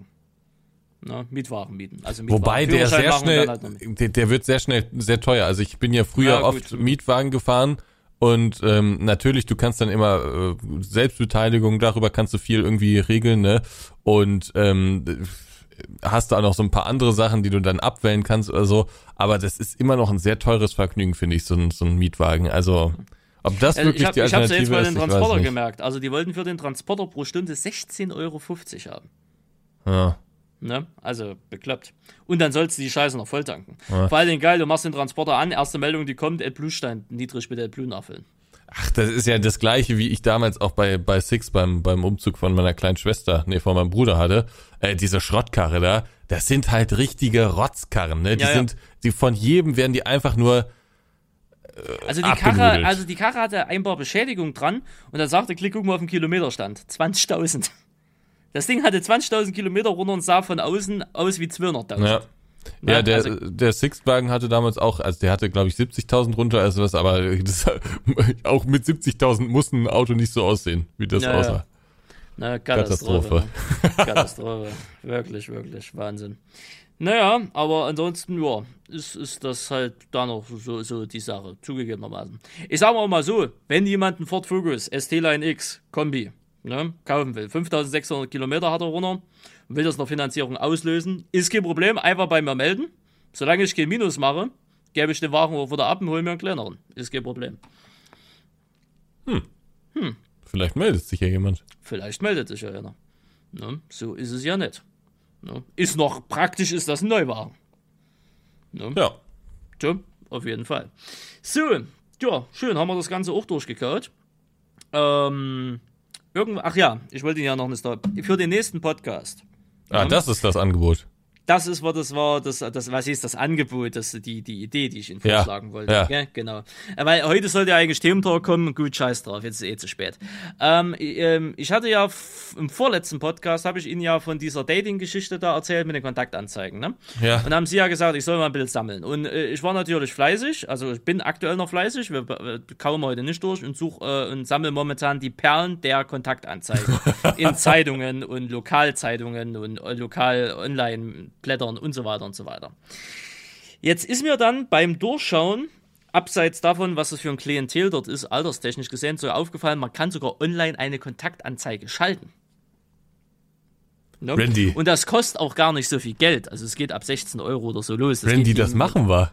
Ne, Mietwagen mieten. Also Mietwagen. Wobei der sehr schnell, halt der, der wird sehr schnell sehr teuer. Also ich bin ja früher Ja, oft Mietwagen gefahren und ähm, natürlich, du kannst dann immer äh, Selbstbeteiligung, darüber kannst du viel irgendwie regeln, ne? Und ähm, hast du auch noch so ein paar andere Sachen, die du dann abwählen kannst oder so. Aber das ist immer noch ein sehr teures Vergnügen, finde ich, so ein, so ein Mietwagen. Also ob das Äh, wirklich ich hab, die ich hab's ja jetzt Alternative bei ist, den ich Transporter gemerkt. Also die wollten für den Transporter pro Stunde 16,50 Euro haben. Ja. Ne? Also bekloppt. Und dann sollst du die Scheiße noch voll tanken. Vor allen Dingen geil, du machst den Transporter an, erste Meldung, die kommt, AdBlue stand niedrig mit AdBlue nachfüllen. Ach, das ist ja das gleiche, wie ich damals auch bei, bei Six beim, beim Umzug von meiner kleinen Schwester, nee, von meinem Bruder hatte. Äh, diese Schrottkarre da, das sind halt richtige Rotzkarren, ne? Die Ja, ja. sind, die von jedem werden die einfach nur, Also die Abgenudelt. Karre, also die Karre hatte ein paar Beschädigungen dran und dann sagte, klick, guck mal auf den Kilometerstand. 20.000. Das Ding hatte 20.000 Kilometer runter und sah von außen aus wie 200.000. ja. Ne? Ja, der, also, der Sixwagen hatte damals auch, also der hatte, glaube ich, 70.000 runter, also was, aber [LAUGHS] das, auch mit 70.000 muss ein Auto nicht so aussehen, wie das Ja, ja. aussah. Ne, Katastrophe. Katastrophe. [LAUGHS] Katastrophe. wirklich, wirklich. Wahnsinn. Naja, aber ansonsten, ja, ist, ist das halt da noch so, so die Sache, zugegebenermaßen. Ich sag mal so, wenn jemand einen Ford Focus ST-Line X Kombi ne, kaufen will, 5600 Kilometer hat er runter, will das noch Finanzierung auslösen, ist kein Problem, einfach bei mir melden. Solange ich kein Minus mache, gebe ich den Wagen auch wieder ab und hole mir einen kleineren. Ist kein Problem. Vielleicht meldet sich ja jemand. Vielleicht meldet sich ja einer. Ne? So ist es ja nicht. Ne? Ist noch praktisch, ist das ein Neuwagen. Ne? Ja. So, auf jeden Fall. So, ja, schön, haben wir das Ganze auch durchgekaut. Ähm, irgend, ach ja, ich wollte Ihnen ja noch eine Story. Für den nächsten Podcast. Ah, das ist das Angebot. Das ist, was das war, das, das, was ist das Angebot, das, die, die Idee, die ich Ihnen Ja, vorschlagen wollte. ja. Gell? Genau. Äh, Weil heute sollte ja eigentlich Thementalk kommen. Gut, scheiß drauf, jetzt ist eh zu spät. Ähm, ich, ähm, ich hatte ja im vorletzten Podcast, habe ich Ihnen ja von dieser Dating-Geschichte da erzählt mit den Kontaktanzeigen. Ne? Ja. Und haben Sie ja gesagt, ich soll mal ein Bild sammeln. Und äh, ich war natürlich fleißig, also ich bin aktuell noch fleißig, wir äh, kauen heute nicht durch und suche äh, und sammle momentan die Perlen der Kontaktanzeigen [LAUGHS] in Zeitungen und Lokalzeitungen und äh, Lokal-Online-Blättern und so weiter und so weiter. Jetzt ist mir dann beim Durchschauen, abseits davon, was das für ein Klientel dort ist, alterstechnisch gesehen, so aufgefallen, man kann sogar online eine Kontaktanzeige schalten. Ne? Randy. Und das kostet auch gar nicht so viel Geld. Also es geht ab 16 Euro oder so los. Das Randy, das machen wir.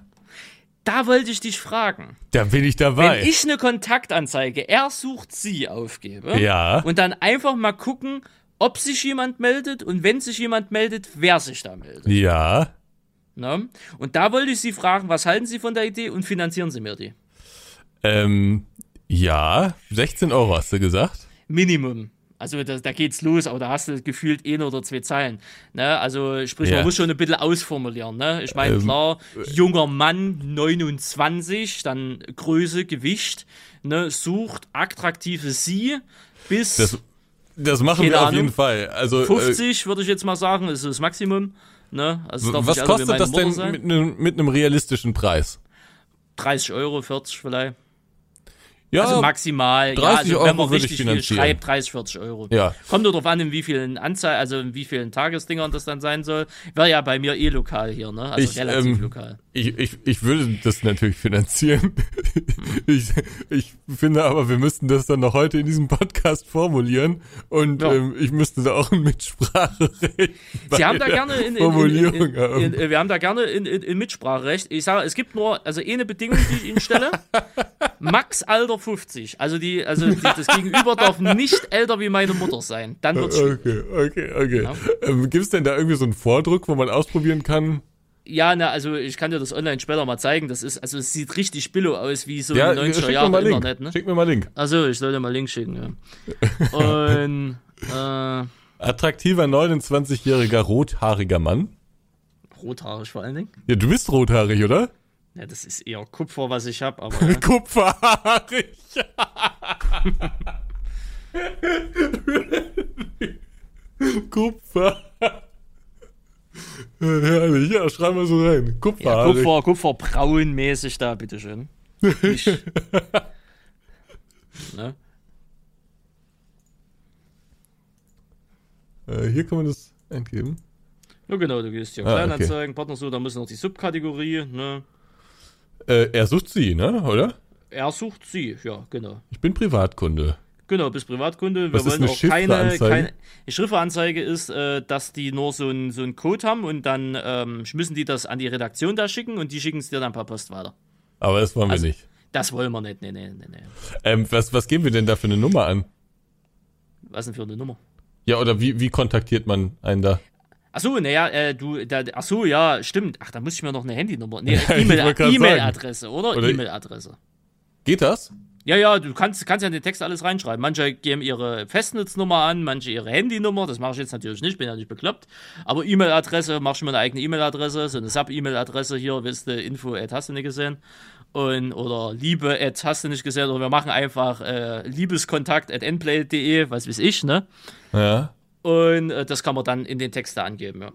Da wollte ich dich fragen. Da bin ich dabei. Wenn ich eine Kontaktanzeige, er sucht sie, aufgebe Ja. und dann einfach mal gucken, ob sich jemand meldet und wenn sich jemand meldet, wer sich da meldet. ja. Ne? Und da wollte ich Sie fragen, was halten Sie von der Idee und finanzieren Sie mir die? Ähm, ja. 16 Euro hast du gesagt. Minimum. Also da, da geht's los, aber da hast du gefühlt ein oder zwei Zeilen. Ne? Also sprich, Ja. man muss schon ein bisschen ausformulieren. Ne? Ich meine, Ähm, klar, junger Mann, 29, dann Größe, Gewicht, ne? sucht attraktive Sie bis Das, das machen Keine wir auf Ahnung. jeden Fall. Also, äh, 50, würde ich jetzt mal sagen, ist das Maximum. Ne? Also darf was kostet das denn mit einem mit einem realistischen Preis? 30 Euro, 40 vielleicht. Ja, Also maximal, 30 ja, also wenn Euro man würde ich richtig viel schreibt, 30, 40 Euro. Ja. Kommt nur darauf an, in wie vielen Anzahl, also in wie vielen Tagesdingern das dann sein soll. Wäre ja bei mir eh lokal hier, ne? Also Ich, relativ ähm, lokal. Ich, ich, ich würde das natürlich finanzieren. ich, ich finde aber, wir müssten das dann noch heute in diesem Podcast formulieren und Ja. ähm, ich müsste da auch ein Mitspracherecht. Sie haben da gerne in, Formulierung in, in, in, wir haben da gerne in Mitspracherecht. Ich sage, es gibt nur, also eine Bedingung, die ich Ihnen stelle. [LAUGHS] Max Alter 50. Also die, also die, das Gegenüber darf [LAUGHS] nicht älter wie meine Mutter sein. Dann wird's. Okay, okay, okay. Ja. Ähm, Gibt es denn da irgendwie so einen Vordruck, wo man ausprobieren kann? Ja, na, also ich kann dir das online später mal zeigen. Das ist, also es sieht richtig billo aus, wie so Ja, in den 90er schick mir Jahren mal Link. Internet, ne? Schick mir mal Link. Also, ich soll dir mal Link schicken, ja. [LAUGHS] Und, äh, Attraktiver 29-jähriger rothaariger Mann. rothaarig vor allen Dingen. Ja, du bist rothaarig, oder? Ja, das ist eher Kupfer, was ich habe, aber [LAUGHS] [LAUGHS] ja. Kupferhaarig. Kupfer. Herrlich, ja, schreib mal so rein. ja Kupferhaarig. Kupfer, Kupferbraun-mäßig da, bitteschön. [LAUGHS] Ne? Äh, hier kann man das eingeben. Ja, genau, du gehst hier Ah, Kleinanzeigen, Partnersuche, da muss noch die Subkategorie, ne? Äh, er sucht sie, ne, oder? Er sucht sie, ja, genau. Ich bin Privatkunde. Genau, bist Privatkunde. Wir Was ist wollen eine auch keine, keine. Die Schrifteanzeige ist, äh, dass die nur so einen so Code haben und dann ähm, müssen die das an die Redaktion da schicken und die schicken es dir dann per Post weiter. Aber das wollen wir Also- nicht. Das wollen wir nicht, nee, nee, nee, nee. Ähm, was, was geben wir denn da für eine Nummer an? Was denn für eine Nummer? Ja, oder wie, wie kontaktiert man einen da? Achso, naja, äh, du, da, achso, ja, stimmt. Ach, da muss ich mir noch eine Handynummer. Nee, [LAUGHS] E-Mail-Adresse, oder? Oder- E-Mail-Adresse. Geht das? Ja, ja, du kannst, kannst ja in den Text alles reinschreiben. Manche geben ihre Festnetznummer an, manche ihre Handynummer. Das mache ich jetzt natürlich nicht, bin ja nicht bekloppt. Aber E-Mail-Adresse, mach schon mal eine eigene E-Mail-Adresse, so eine Sub-E-Mail-Adresse hier, wisst du, Info at hast du nicht gesehen. Und, oder Liebe at hast du nicht gesehen. Oder wir machen einfach äh, Liebeskontakt at endplay.de, was weiß ich, ne? Ja. Und äh, das kann man dann in den Text da angeben, ja.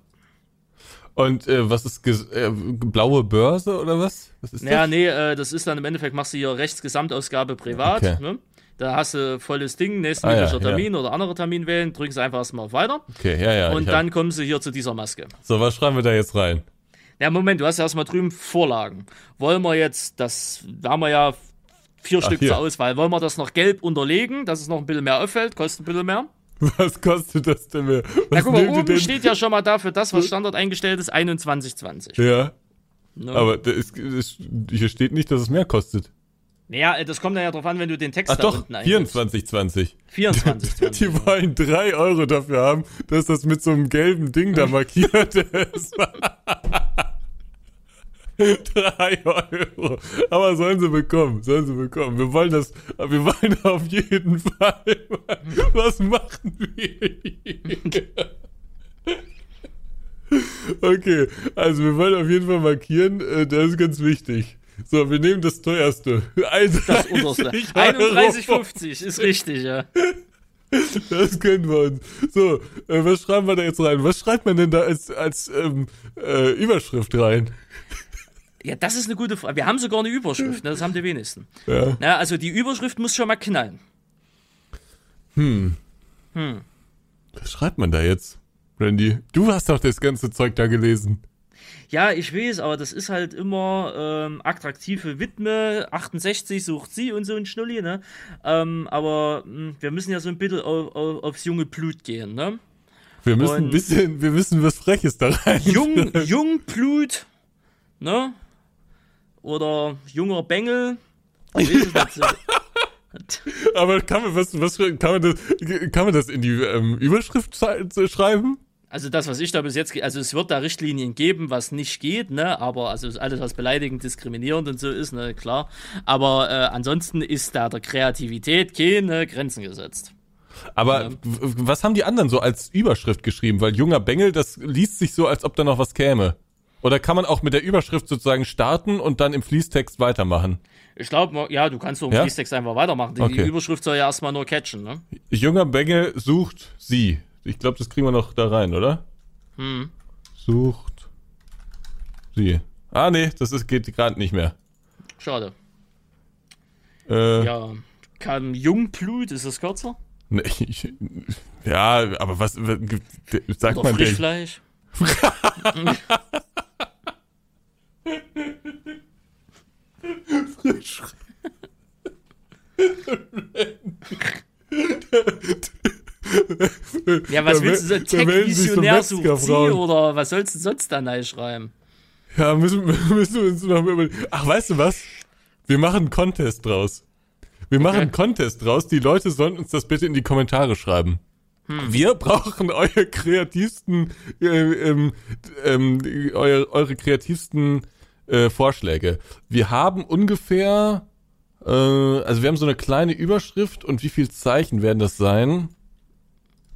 Und äh, was ist ges- äh, blaue Börse oder was? Was ist Naja, das? nee, äh, das ist dann im Endeffekt, machst du hier rechts Gesamtausgabe privat, Okay. ne? Da hast du volles Ding, nächsten Ah, ja, möglicher ja. Termin oder andere Termin wählen, drücken sie einfach erstmal auf Weiter Okay, ja, ja. und ich hab- dann kommen sie hier zu dieser Maske. So, was schreiben wir da jetzt rein? Ja, Moment, du hast ja erstmal drüben Vorlagen. Wollen wir jetzt, das, da haben wir ja vier Stück hier. zur Auswahl. Wollen wir das noch gelb unterlegen, dass es noch ein bisschen mehr auffällt, kostet ein bisschen mehr? Was kostet das denn mehr? Was Na guck mal, oben steht ja schon mal dafür das, was Standard eingestellt ist, 21,20. Ja, Ne? aber da ist, ist, hier steht nicht, dass es mehr kostet. Naja, das kommt dann ja drauf an, wenn du den Text Ach da doch, unten eingibst. 24,20. 24,20. Die wollen drei Euro dafür haben, dass das mit so einem gelben Ding da [LAUGHS] markiert ist. Drei Euro. Aber sollen sie bekommen, sollen sie bekommen. Wir wollen das, wir wollen [LAUGHS] auf jeden Fall. Was machen wir hier? Okay, also wir wollen auf jeden Fall markieren, äh, das ist ganz wichtig. So, wir nehmen das teuerste. Das unterste. 31,50 ist richtig, ja. Das können wir uns. So, äh, was schreiben wir da jetzt rein? Was schreibt man denn da als, als ähm, äh, Überschrift rein? Ja, das ist eine gute Frage. Wir haben sogar eine Überschrift, ne? das haben die wenigsten. Ja. Na, also die Überschrift muss schon mal knallen. Was schreibt man da jetzt, Randy? Du hast doch das ganze Zeug da gelesen. Ja, ich weiß, aber das ist halt immer ähm, attraktive Widme, 68 sucht sie und so ein Schnulli, ne? Ähm, aber mh, wir müssen ja so ein bisschen auf, auf, aufs junge Blut gehen, ne? Wir müssen ein Und- bisschen, wir müssen was Freches da rein. Jung, [LAUGHS] Jungblut, ne? Oder junger Bengel. [LAUGHS] Aber kann man, was, was, kann man das, kann man das in die ähm, Überschrift schrei- schreiben? Also das, was ich da bis jetzt, also es wird da Richtlinien geben, was nicht geht, ne, aber also alles, was beleidigend, diskriminierend und so ist, ne, klar. Aber äh, ansonsten ist da der Kreativität keine Grenzen gesetzt. Aber w- was haben die anderen so als Überschrift geschrieben? Weil junger Bengel, das liest sich so, als ob da noch was käme. Oder kann man auch mit der Überschrift sozusagen starten und dann im Fließtext weitermachen? Ich glaube, ja, du kannst so im Ja? Fließtext einfach weitermachen. Die, Okay. die Überschrift soll ja erstmal nur catchen, ne? Junger Bengel sucht sie. Ich glaube, das kriegen wir noch da rein, oder? Hm. Sucht sie. Ah, nee, das ist, geht gerade nicht mehr. Schade. Äh, Ja. Kann Jungblut, ist das kürzer? nee, ich, [LAUGHS] ja, aber was, sagt Oder man denn? Frischfleisch? Ja, was willst du so Tech-Visionär sucht sie oder was sollst du sonst da schreiben? Ja, müssen, [LAUGHS] müssen wir uns noch überlegen. Ach, weißt du was? Wir machen einen Contest draus. Wir machen einen Contest draus. Die Leute sollen uns das bitte in die Kommentare schreiben. Wir brauchen eure kreativsten, äh, ähm, ähm, eure, eure kreativsten äh, Vorschläge. Wir haben ungefähr, äh, also wir haben so eine kleine Überschrift und wie viel Zeichen werden das sein?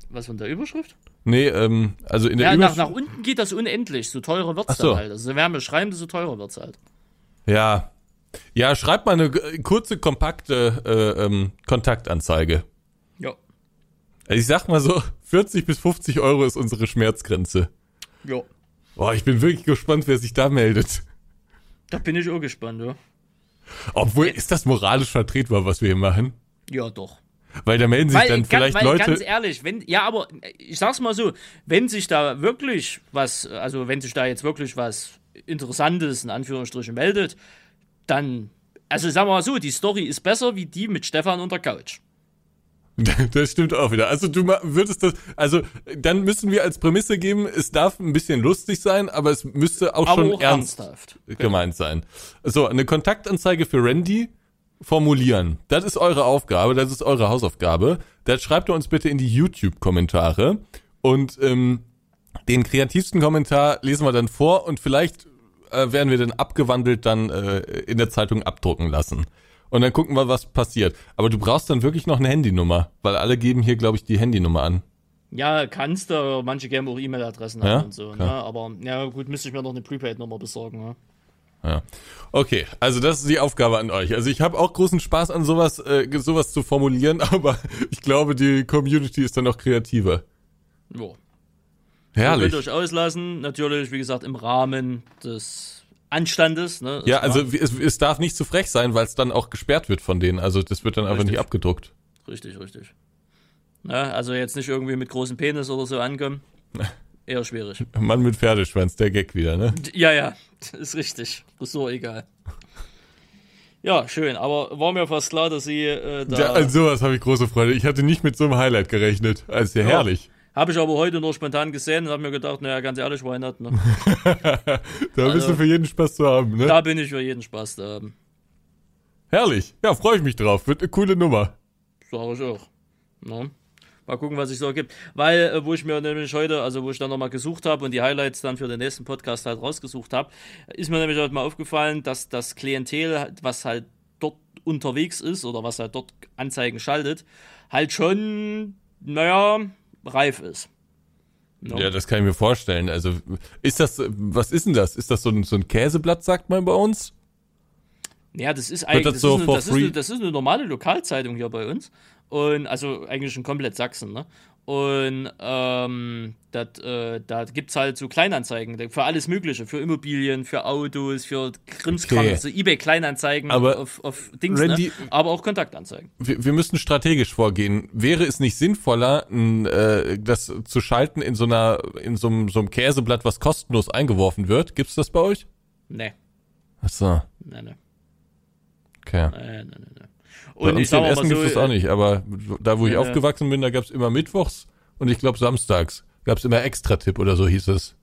Was von der Überschrift? Nee, ähm, also in der Ja, nach, Überschrift. nach unten geht das unendlich. So teurer wird's so. dann halt. Also, je mehr wir schreiben, desto teurer wird's halt. Ja. Ja, schreibt mal eine kurze, kompakte äh, ähm, Kontaktanzeige. Ja. Also Ich sag mal so, 40 bis 50 Euro ist unsere Schmerzgrenze. Ja. Boah, ich bin wirklich gespannt, wer sich da meldet. Da bin ich auch gespannt, ja. Obwohl, ist das moralisch vertretbar, was wir hier machen? Ja, doch. Weil da melden sich Weil, dann vielleicht weil Leute. ganz ehrlich, wenn, ja, aber ich sag's mal so, wenn sich da wirklich was, also wenn sich da jetzt wirklich was Interessantes in Anführungsstrichen meldet, dann, also sagen wir mal so, die Story ist besser wie die mit Stefan und der Couch. [LAUGHS] Das stimmt auch wieder. Also du würdest das, also dann müssen wir als Prämisse geben, es darf ein bisschen lustig sein, aber es müsste auch Aber schon auch ernst ernsthaft. gemeint sein. So, eine Kontaktanzeige für Randy formulieren. Das ist eure Aufgabe, das ist eure Hausaufgabe. Das schreibt ihr uns bitte in die YouTube-Kommentare. Und ähm, den kreativsten Kommentar lesen wir dann vor und vielleicht äh, werden wir dann abgewandelt dann äh, in der Zeitung abdrucken lassen. Und dann gucken wir, was passiert. Aber du brauchst dann wirklich noch eine Handynummer, weil alle geben hier, glaube ich, die Handynummer an. Ja, kannst du, manche geben auch E-Mail-Adressen Ja? haben und so, ne? Aber ja gut, müsste ich mir noch eine Prepaid-Nummer besorgen, ne? Ja. Okay, also das ist die Aufgabe an euch. Also ich habe auch großen Spaß an sowas, äh, sowas zu formulieren, [LAUGHS] aber ich glaube, die Community ist dann noch kreativer. Ja. Ihr Herrlich. könnt euch auslassen, natürlich, wie gesagt, im Rahmen des Anstandes. Ne? Ist Ja, also es, es darf nicht zu frech sein, weil es dann auch gesperrt wird von denen. Also das wird dann einfach Richtig. nicht abgedruckt. Richtig, richtig. Ja, also jetzt nicht irgendwie mit großem Penis oder so ankommen. [LAUGHS] Eher schwierig. Mann mit Pferdeschwanz, der Gag wieder, ne? Ja, ja, [LAUGHS] ist richtig. So egal. Ja, schön, aber war mir fast klar, dass sie äh, da. Ja, an sowas habe ich große Freude. Ich hatte nicht mit so einem Highlight gerechnet. Also ja, herrlich. Habe ich aber heute nur spontan gesehen und habe mir gedacht, naja, ganz ehrlich, why not, ne? [LAUGHS] Da bist Also- du für jeden Spaß zu haben, ne? Da bin ich für jeden Spaß da haben. Herrlich. Ja, freue ich mich drauf. Wird eine coole Nummer. Sag ich auch. Ne? Mal gucken, was sich so ergibt. Weil, äh, wo ich mir nämlich heute, also wo ich dann nochmal gesucht habe und die Highlights dann für den nächsten Podcast halt rausgesucht habe, ist mir nämlich heute mal aufgefallen, dass das Klientel, was halt dort unterwegs ist oder was halt dort Anzeigen schaltet, halt schon, naja, reif ist. Ne? Ja, das kann ich mir vorstellen. Also ist das, was ist denn das? Ist das so ein, so ein Käseblatt, sagt man bei uns? Ja, das ist eigentlich das das, so ist eine, das, ist eine, das ist eine normale Lokalzeitung hier bei uns. Und also eigentlich in komplett Sachsen, ne? Und ähm, dat, äh, da gibt's halt so Kleinanzeigen für alles Mögliche, für Immobilien, für Autos, für Krimskram, Okay. so Ebay-Kleinanzeigen Aber, auf, auf Dings, Randy- ne? aber auch Kontaktanzeigen. Wir, wir müssen strategisch vorgehen. Wäre es nicht sinnvoller, n, äh, das zu schalten in so einer, in so einem, so einem Käseblatt, was kostenlos eingeworfen wird? Gibt's das bei euch? Nee, Ach so, nee, nee, okay. nee, nee, nee. Bei Und ich uns sag in Essen so, gibt's das auch nicht, aber da, wo ich Ja, aufgewachsen bin, da gab's immer mittwochs und ich glaube samstags. Gab's immer Extra-Tipp oder so hieß es.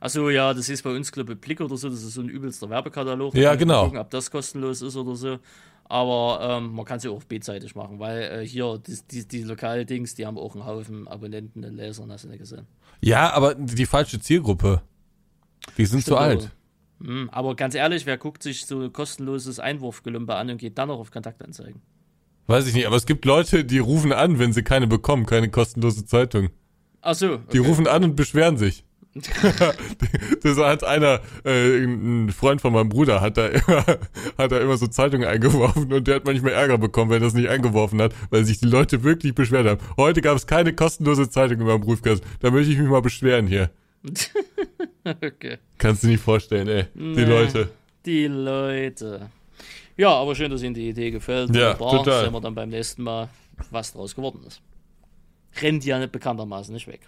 Achso, ja, das ist bei uns, glaube ich, Blick oder so, das ist so ein übelster Werbekatalog. Ja, genau. Gucken, ob das kostenlos ist oder so. Aber ähm, man kann es ja auch B-seitig machen, weil äh, hier die, die, die Lokaldings, die haben auch einen Haufen Abonnenten und Lesern, hast du nicht gesehen. Ja, aber die falsche Zielgruppe. Die sind zu Stimmt alt. Aber. Hm, aber ganz ehrlich, wer guckt sich so kostenloses Einwurfgelümpe an und geht dann noch auf Kontaktanzeigen? Weiß ich nicht, aber es gibt Leute, die rufen an, wenn sie keine bekommen, keine kostenlose Zeitung. Achso, Die rufen an und beschweren sich. [LAUGHS] das hat einer, äh, ein Freund von meinem Bruder, hat da immer, [LAUGHS] hat da immer so Zeitungen eingeworfen und der hat manchmal Ärger bekommen, wenn er das nicht eingeworfen hat, weil sich die Leute wirklich beschwert haben. Heute gab es keine kostenlose Zeitung in meinem Briefkasten. Da möchte ich mich mal beschweren hier. [LAUGHS] okay. Kannst du nicht vorstellen, ey. Die Nee. Leute. Die Leute. Ja, aber schön, dass Ihnen die Idee gefällt. Ja, Wunderbar. total. Sehen wir dann beim nächsten Mal, was draus geworden ist. Rennt ja nicht bekanntermaßen nicht weg.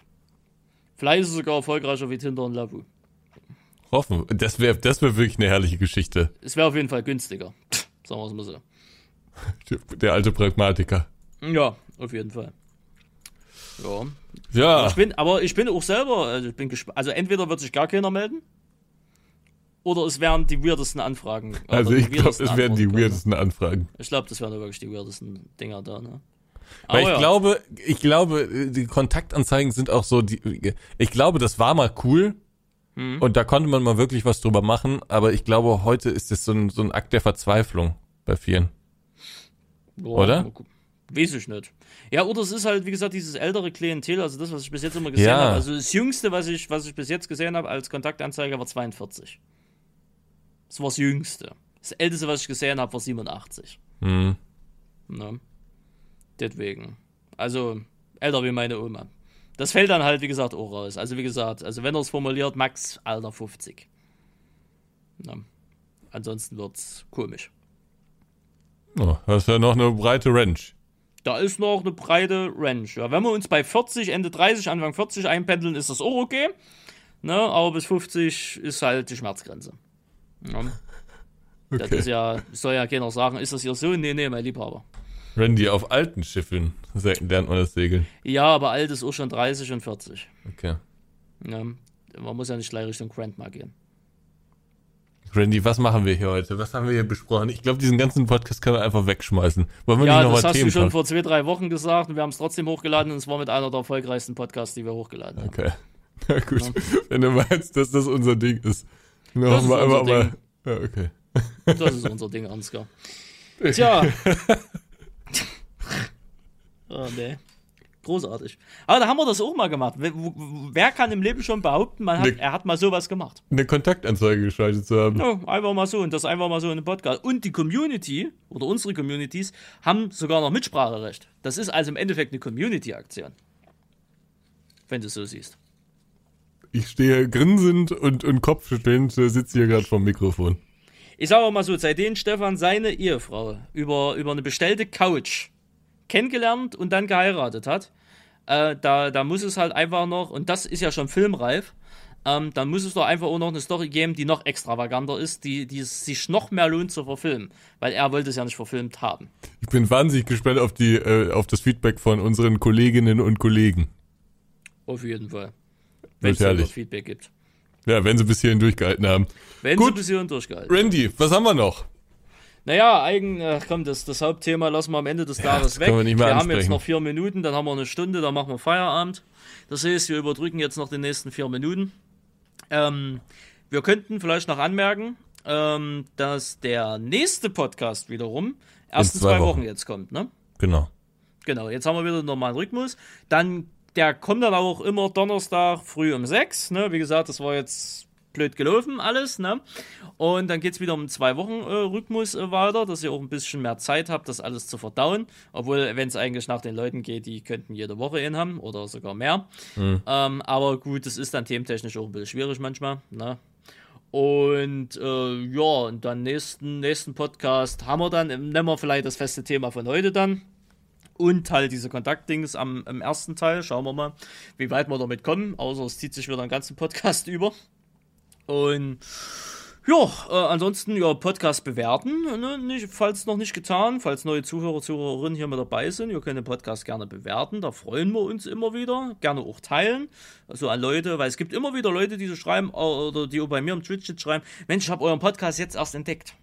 Vielleicht ist es sogar erfolgreicher wie Tinder und Lavu. Hoffen. Das wäre das wär wirklich eine herrliche Geschichte. Es wäre auf jeden Fall günstiger. Sagen wir es mal so. [LAUGHS] Der alte Pragmatiker. Ja, auf jeden Fall. Ja. Ja. Ich bin, aber ich bin auch selber, also ich bin gespannt. Also entweder wird sich gar keiner melden, oder es wären die weirdesten Anfragen. Also ich glaube, es werden die Antworten weirdesten Anfragen. Ich glaube, das wären wirklich die weirdesten Dinger da, ne? Weil Aber ich ja. glaube, ich glaube, die Kontaktanzeigen sind auch so, die, ich glaube, das war mal cool Hm. und da konnte man mal wirklich was drüber machen, aber ich glaube, heute ist es so ein, so ein Akt der Verzweiflung bei vielen. Boah, Oder? Weiß ich nicht. Ja, oder es ist halt, wie gesagt, dieses ältere Klientel, also das, was ich bis jetzt immer gesehen Ja. habe. Also das Jüngste, was ich, was ich bis jetzt gesehen habe als Kontaktanzeiger, war 42. Das war das Jüngste. Das Älteste, was ich gesehen habe, war 87. Hm. Ne? Deswegen. Also, älter wie meine Oma. Das fällt dann halt, wie gesagt, auch raus. Also, wie gesagt, also wenn er es formuliert, Max, Alter 50. Ne? Ansonsten wird's komisch. Oh, das ist ja noch eine breite Range. Da ist noch eine breite Range. Ja, wenn wir uns bei 40, Ende 30, Anfang 40 einpendeln, ist das auch okay. Ne? Aber bis 50 ist halt die Schmerzgrenze. Ja. Das Okay. ist ja, soll ja keiner sagen, ist das hier so? Nee, nee, mein Liebhaber. Randy auf alten Schiffen lernt man das Segeln. Ja, aber alt ist auch schon 30 und 40. Okay. Ja. Man muss ja nicht gleich Richtung Grandma gehen. Randy, was machen wir hier heute? Was haben wir hier besprochen? Ich glaube, diesen ganzen Podcast können wir einfach wegschmeißen. Wollen wir Ja, nicht das nochmal hast Themen du schon packen? vor zwei, drei Wochen gesagt und wir haben es trotzdem hochgeladen und es war mit einer der erfolgreichsten Podcasts, die wir hochgeladen haben. Okay. [LAUGHS] Na gut, wenn du meinst, dass das unser Ding ist. Dann Das hoffen ist unser mal. Ding. Ja, okay. Das ist unser Ding, Ansgar. [LAUGHS] Tja. [LAUGHS] oh, nee. Großartig. Aber da haben wir das auch mal gemacht. Wer, kann im Leben schon behaupten, hat, Nee. er hat mal sowas gemacht? Eine Kontaktanzeige geschaltet zu haben. Ja, einfach mal so und das einfach mal so in einem Podcast. Und die Community oder unsere Communities haben sogar noch Mitspracherecht. Das ist also im Endeffekt eine Community-Aktion. Wenn du es so siehst. ich stehe grinsend und, und kopfschüttelnd, äh, sitze hier gerade vorm Mikrofon. Ich sage mal so, seitdem Stefan seine Ehefrau über, über eine bestellte Couch kennengelernt und dann geheiratet hat, äh, da, da muss es halt einfach noch, und das ist ja schon filmreif, ähm, dann muss es doch einfach auch noch eine Story geben, die noch extravaganter ist, die, die es sich noch mehr lohnt zu verfilmen, weil er wollte es ja nicht verfilmt haben. Ich bin wahnsinnig gespannt auf die, äh, auf das Feedback von unseren Kolleginnen und Kollegen. Auf jeden Fall. Wenn es. Feedback gibt. Ja, wenn sie bis hierhin durchgehalten haben. Wenn Gut. sie bis hierhin durchgehalten. Randy, was haben wir noch? Naja, eigen, ach komm, das, das Hauptthema lassen wir am Ende des Ja, Tages das weg. wir mehr haben jetzt noch vier Minuten, dann haben wir eine Stunde, dann machen wir Feierabend. Das heißt, wir überdrücken jetzt noch die nächsten vier Minuten. Ähm, wir könnten vielleicht noch anmerken, ähm, dass der nächste Podcast wiederum erst in zwei zwei, Wochen. Wochen. jetzt kommt, ne? Genau. Genau, jetzt haben wir wieder einen normalen Rhythmus. Dann, der kommt dann auch immer Donnerstag früh um sechs. Ne? Wie gesagt, das war jetzt blöd gelaufen alles. Ne? Und dann geht's wieder um zwei Wochen äh, Rhythmus äh, weiter, dass ihr auch ein bisschen mehr Zeit habt, das alles zu verdauen. Obwohl, wenn es eigentlich nach den Leuten geht, die könnten jede Woche einen haben oder sogar mehr. Ähm, aber gut, das ist dann thementechnisch auch ein bisschen schwierig manchmal. Ne? Und äh, ja, und dann nächsten, nächsten Podcast haben wir dann, nehmen wir vielleicht das feste Thema von heute dann. Und halt diese Kontaktdings am, ersten Teil. Schauen wir mal, wie weit wir damit kommen. Außer es zieht sich wieder einen ganzen Podcast [LAUGHS] über. Und ja, äh, ansonsten ja, Podcast bewerten, ne? nicht, falls noch nicht getan, falls neue Zuhörer, Zuhörerinnen hier mit dabei sind, ihr könnt den Podcast gerne bewerten, da freuen wir uns immer wieder, gerne auch teilen, also an Leute, weil es gibt immer wieder Leute, die so schreiben, äh, oder die auch bei mir im Twitch schreiben, Mensch, ich habe euren Podcast jetzt erst entdeckt.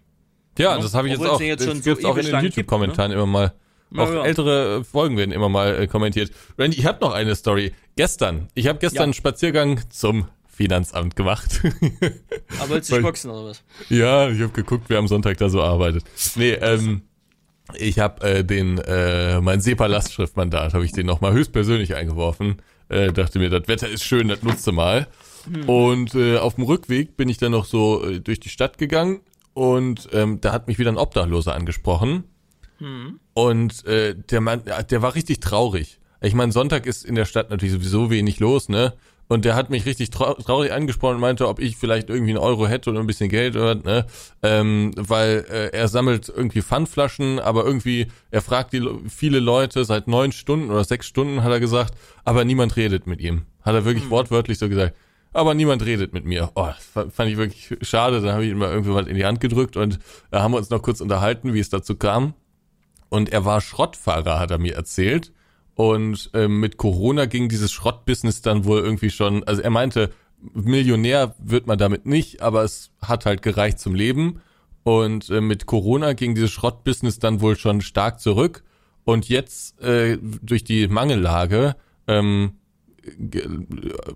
Ja, Ja, das habe ich jetzt obwohl auch. jetzt schon das so gibt's auch in den YouTube-Kommentaren immer mal. Ja, Auch ja. ältere äh, Folgen werden immer mal äh, kommentiert. Randy, ich habe noch eine Story. Gestern. Ich habe gestern Ja. einen Spaziergang zum Finanzamt gemacht. [LAUGHS] Aber willst du dich boxen oder was? ja, ich habe geguckt, wer am Sonntag da so arbeitet. Nee, ähm, ich habe äh, den, äh, mein SEPA-Lastschriftmandat, habe ich den nochmal höchstpersönlich eingeworfen. Äh, dachte mir, das Wetter ist schön, das nutze mal. Und äh, auf dem Rückweg bin ich dann noch so äh, durch die Stadt gegangen und ähm, da hat mich wieder ein Obdachloser angesprochen. Und äh, der Mann, der war richtig traurig. Ich meine, Sonntag ist in der Stadt natürlich sowieso wenig los, ne? Und der hat mich richtig trau traurig angesprochen und meinte, ob ich vielleicht irgendwie einen Euro hätte oder ein bisschen Geld oder ne? Ähm, weil äh, er sammelt irgendwie Pfandflaschen, aber irgendwie, er fragt die Le- viele Leute seit neun Stunden oder sechs Stunden, hat er gesagt, aber niemand redet mit ihm. Hat er wirklich wortwörtlich so gesagt. Aber niemand redet mit mir. Oh, das fand ich wirklich schade. Dann habe ich ihm mal irgendwie was in die Hand gedrückt und da haben wir uns noch kurz unterhalten, wie es dazu kam. Und er war Schrottfahrer, hat er mir erzählt. Und ähm, mit Corona ging dieses Schrottbusiness dann wohl irgendwie schon, also er meinte, Millionär wird man damit nicht, aber es hat halt gereicht zum Leben. Und äh, mit Corona ging dieses Schrottbusiness dann wohl schon stark zurück. Und jetzt äh, durch die Mangellage ähm, ge-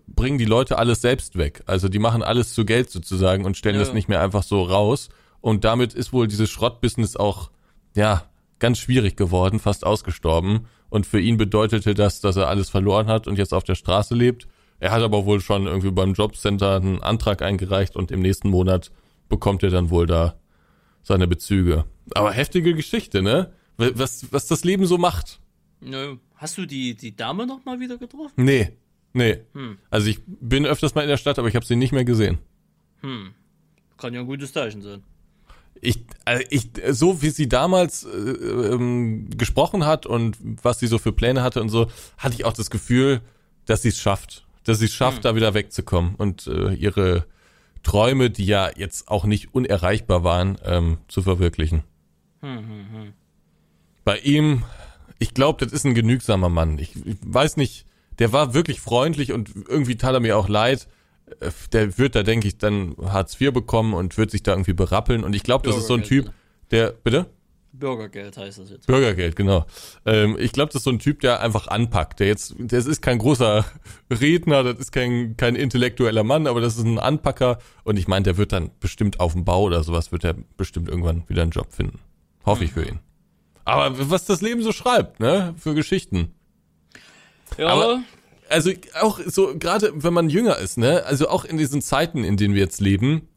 bringen die Leute alles selbst weg. Also die machen alles zu Geld sozusagen und stellen Ja. das nicht mehr einfach so raus. Und damit ist wohl dieses Schrottbusiness auch, ja, ganz schwierig geworden, fast ausgestorben. Und für ihn bedeutete das, dass er alles verloren hat und jetzt auf der Straße lebt. Er hat aber wohl schon irgendwie beim Jobcenter einen Antrag eingereicht und im nächsten Monat bekommt er dann wohl da seine Bezüge. Aber heftige Geschichte, ne? Was, was das Leben so macht. Nö. Hast du die, die Dame noch mal wieder getroffen? Nee, nee. Hm. Also ich bin öfters mal in der Stadt, aber ich habe sie nicht mehr gesehen. Kann ja ein gutes Zeichen sein. Ich, also ich, so wie sie damals äh, ähm, gesprochen hat und was sie so für Pläne hatte und so, hatte ich auch das Gefühl, dass sie es schafft, dass sie es schafft, da wieder wegzukommen und äh, ihre Träume, die ja jetzt auch nicht unerreichbar waren, ähm, zu verwirklichen. Bei ihm, ich glaube, das ist ein genügsamer Mann. Ich, ich weiß nicht, der war wirklich freundlich und irgendwie tat er mir auch leid. Der wird da, denke ich, dann Hartz IV bekommen und wird sich da irgendwie berappeln. Und ich glaube, das ist so ein Typ, Bürgergeld, der, bitte? Bürgergeld heißt das jetzt. Bürgergeld, genau. Ähm, ich glaube, das ist so ein Typ, der einfach anpackt. Der jetzt, das ist kein großer [LAUGHS] Redner, das ist kein, kein intellektueller Mann, aber das ist ein Anpacker. Und ich meine, der wird dann bestimmt auf dem Bau oder sowas, wird er bestimmt irgendwann wieder einen Job finden. Hoffe ich für ihn. Aber was das Leben so schreibt, ne, für Geschichten. Ja, Aber- Also auch so, gerade wenn man jünger ist, ne, also auch in diesen Zeiten, in denen wir jetzt leben,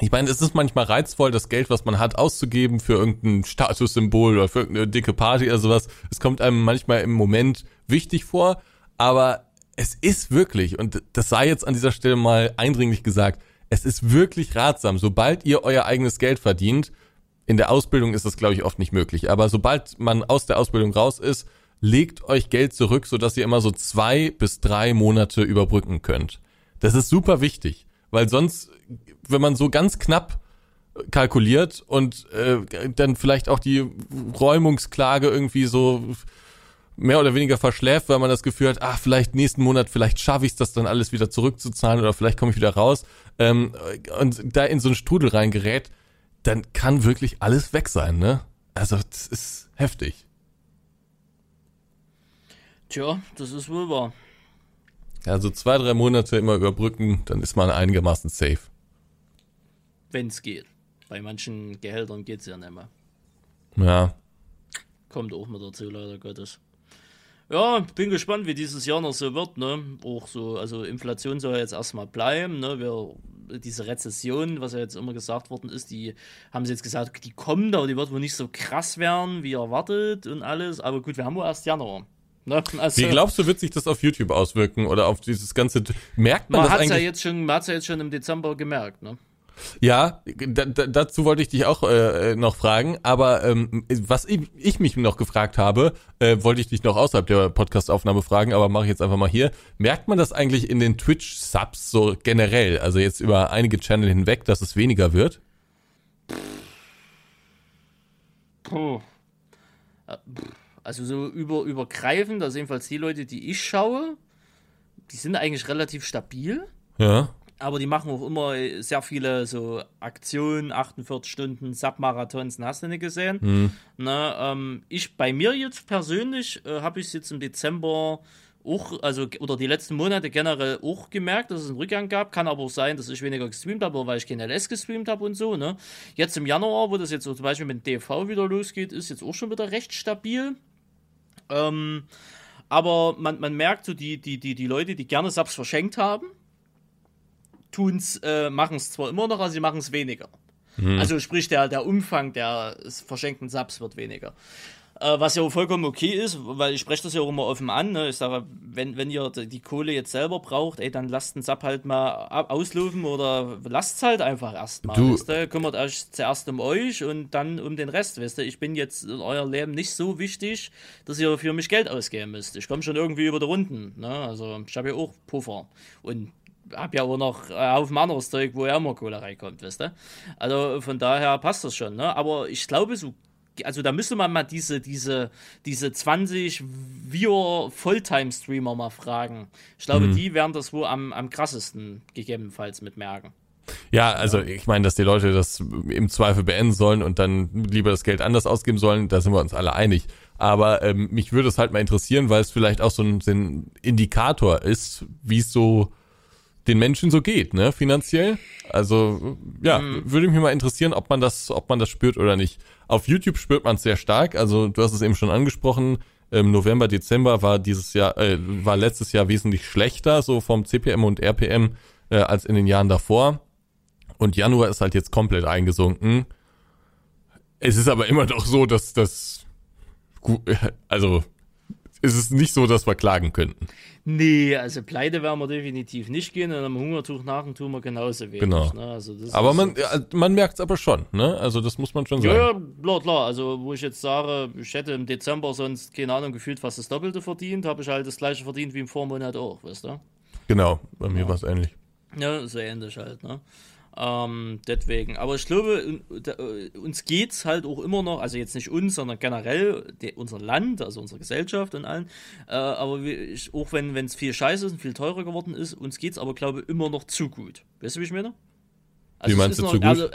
ich meine, es ist manchmal reizvoll, das Geld, was man hat, auszugeben für irgendein Statussymbol oder für irgendeine dicke Party oder sowas. Es kommt einem manchmal im Moment wichtig vor, aber es ist wirklich, und das sei jetzt an dieser Stelle mal eindringlich gesagt, es ist wirklich ratsam, sobald ihr euer eigenes Geld verdient, in der Ausbildung ist das, glaube ich, oft nicht möglich, aber sobald man aus der Ausbildung raus ist, legt euch Geld zurück, sodass ihr immer so zwei bis drei Monate überbrücken könnt. Das ist super wichtig, weil sonst, wenn man so ganz knapp kalkuliert und äh, dann vielleicht auch die Räumungsklage irgendwie so mehr oder weniger verschläft, weil man das Gefühl hat, ach, vielleicht nächsten Monat, vielleicht schaffe ich es, das dann alles wieder zurückzuzahlen oder vielleicht komme ich wieder raus ähm, und da in so einen Strudel reingerät, dann kann wirklich alles weg sein, ne? Also, das ist heftig. Tja, das ist wohl wahr. Also zwei, drei Monate immer überbrücken, dann ist man einigermaßen safe. Wenn es geht. Bei manchen Gehältern geht es ja nicht mehr. Ja. Kommt auch mit dazu, leider Gottes. Ja, bin gespannt, wie dieses Jahr noch so wird, ne? Auch so, also Inflation soll jetzt erstmal bleiben, ne? Wir, diese Rezession, was ja jetzt immer gesagt worden ist, die haben sie jetzt gesagt, die kommt, aber die wird wohl nicht so krass werden, wie erwartet und alles. Aber gut, wir haben wohl erst Januar. Ne? Also, wie glaubst du, wird sich das auf YouTube auswirken oder auf dieses ganze, merkt man, man das eigentlich? Ja jetzt schon, man hat es ja jetzt schon im Dezember gemerkt, ne? Ja, dazu wollte ich dich auch äh, noch fragen, aber ähm, was ich, ich, mich noch gefragt habe, äh, wollte ich dich noch außerhalb der Podcastaufnahme fragen, aber mache ich jetzt einfach mal hier. Merkt man das eigentlich in den Twitch-Subs so generell, also jetzt über einige Channel hinweg, dass es weniger wird? Puh. Äh, also so über, übergreifend, also jedenfalls die Leute, die ich schaue, die sind eigentlich relativ stabil. Ja aber die machen auch immer sehr viele so Aktionen, 48 Stunden Submarathons, hast du nicht gesehen. Mhm. Na, ähm, ich bei mir jetzt persönlich äh, habe ich es jetzt im Dezember auch, also oder die letzten Monate generell auch gemerkt, dass es einen Rückgang gab. Kann aber auch sein, dass ich weniger gestreamt habe, weil ich kein LS gestreamt habe und so. Ne? Jetzt im Januar, wo das jetzt so zum Beispiel mit DV wieder losgeht, ist jetzt auch schon wieder recht stabil. Ähm, aber man, man merkt so, die, die, die, die Leute, die gerne Subs verschenkt haben, tun's, äh, machen es zwar immer noch, aber sie machen es weniger. Mhm. Also sprich, der, der Umfang der verschenkten Subs wird weniger. Äh, was ja vollkommen okay ist, weil ich spreche das ja auch immer offen an. Ne? Ich sage, wenn, wenn ihr die Kohle jetzt selber braucht, ey, dann lasst den Sub halt mal auslaufen oder lasst es halt einfach erstmal. Weißt du? Kümmert euch zuerst um euch und dann um den Rest. Weißt du? Ich bin jetzt in eurem Leben nicht so wichtig, dass ihr für mich Geld ausgeben müsst. Ich komme schon irgendwie über die Runden. Ne? Also ich habe ja auch Puffer. Und habe ja auch noch äh, auf ein anderes Zeug, wo ja immer Kohle reinkommt, weißt du? Also von daher passt das schon, ne? Aber ich glaube, so also da müsste man mal diese, diese, diese 20 Viewer Fulltime-Streamer mal fragen. Ich glaube, mhm. die werden das wohl am, am krassesten gegebenenfalls mitmerken. Ja, also ich meine, dass die Leute das im Zweifel beenden sollen und dann lieber das Geld anders ausgeben sollen, da sind wir uns alle einig. Aber ähm, mich würde es halt mal interessieren, weil es vielleicht auch so ein, so ein Indikator ist, wie es so den Menschen so geht, ne, finanziell. Also ja, mhm. würde mich mal interessieren, ob man das, ob man das spürt oder nicht. Auf YouTube spürt man es sehr stark. Also du hast es eben schon angesprochen. Im November, Dezember war dieses Jahr, äh, war letztes Jahr wesentlich schlechter, so vom CPM und RPM äh, als in den Jahren davor. Und Januar ist halt jetzt komplett eingesunken. Es ist aber immer noch so, dass das, [LAUGHS] also ist es nicht so, dass wir klagen könnten. Nee, also pleite werden wir definitiv nicht gehen und am Hungertuch nach tun wir genauso wenig. Genau. Ne? Also aber man, man merkt es aber schon, ne? Also das muss man schon sagen. Ja, ja, klar, klar. Also wo ich jetzt sage, ich hätte im Dezember sonst, keine Ahnung, gefühlt fast das Doppelte verdient, habe ich halt das gleiche verdient wie im Vormonat auch, weißt du? Genau, bei mir ja. war es ähnlich. Ja, so ähnlich halt, ne? Ähm, deswegen. Aber ich glaube, äh, uns geht es halt auch immer noch, also jetzt nicht uns, sondern generell de, unser Land, also unsere Gesellschaft und allen. Äh, aber wir, auch wenn es viel scheiße ist und viel teurer geworden ist, uns geht es aber, glaube ich, immer noch zu gut. Weißt du, wie ich meine? Also wie meinst du noch, zu gut? Also,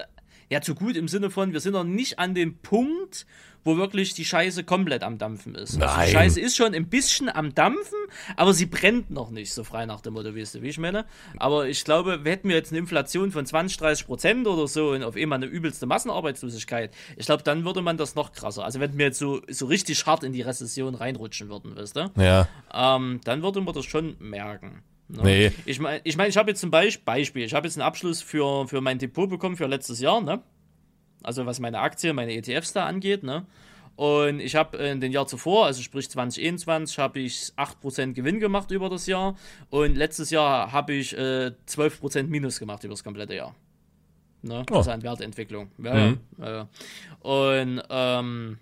ja, zu gut im Sinne von, wir sind noch nicht an dem Punkt, wo wirklich die Scheiße komplett am Dampfen ist. Nein. Also die Scheiße ist schon ein bisschen am Dampfen, aber sie brennt noch nicht, so frei nach dem Motto, weißt du, wie ich meine? Aber ich glaube, wir hätten wir jetzt eine Inflation von 20, 30 Prozent oder so und auf einmal eine übelste Massenarbeitslosigkeit, ich glaube, dann würde man das noch krasser. Also wenn wir jetzt so, so richtig hart in die Rezession reinrutschen würden, weißt du? Ja. Ähm, dann würde man das schon merken. Ne? Nee. Ich meine, ich, mein, ich habe jetzt zum Beispiel, Beispiel ich habe jetzt einen Abschluss für, für mein Depot bekommen für letztes Jahr, ne? Also was meine Aktien, meine ETFs da angeht, ne? Und ich habe in den Jahr zuvor, also sprich 2021, habe ich 8% Gewinn gemacht über das Jahr. Und letztes Jahr habe ich äh, 12% Minus gemacht über das komplette Jahr. Ne? Oh. Also an Wertentwicklung. Ja, Mhm. ja, ja. Und, ähm,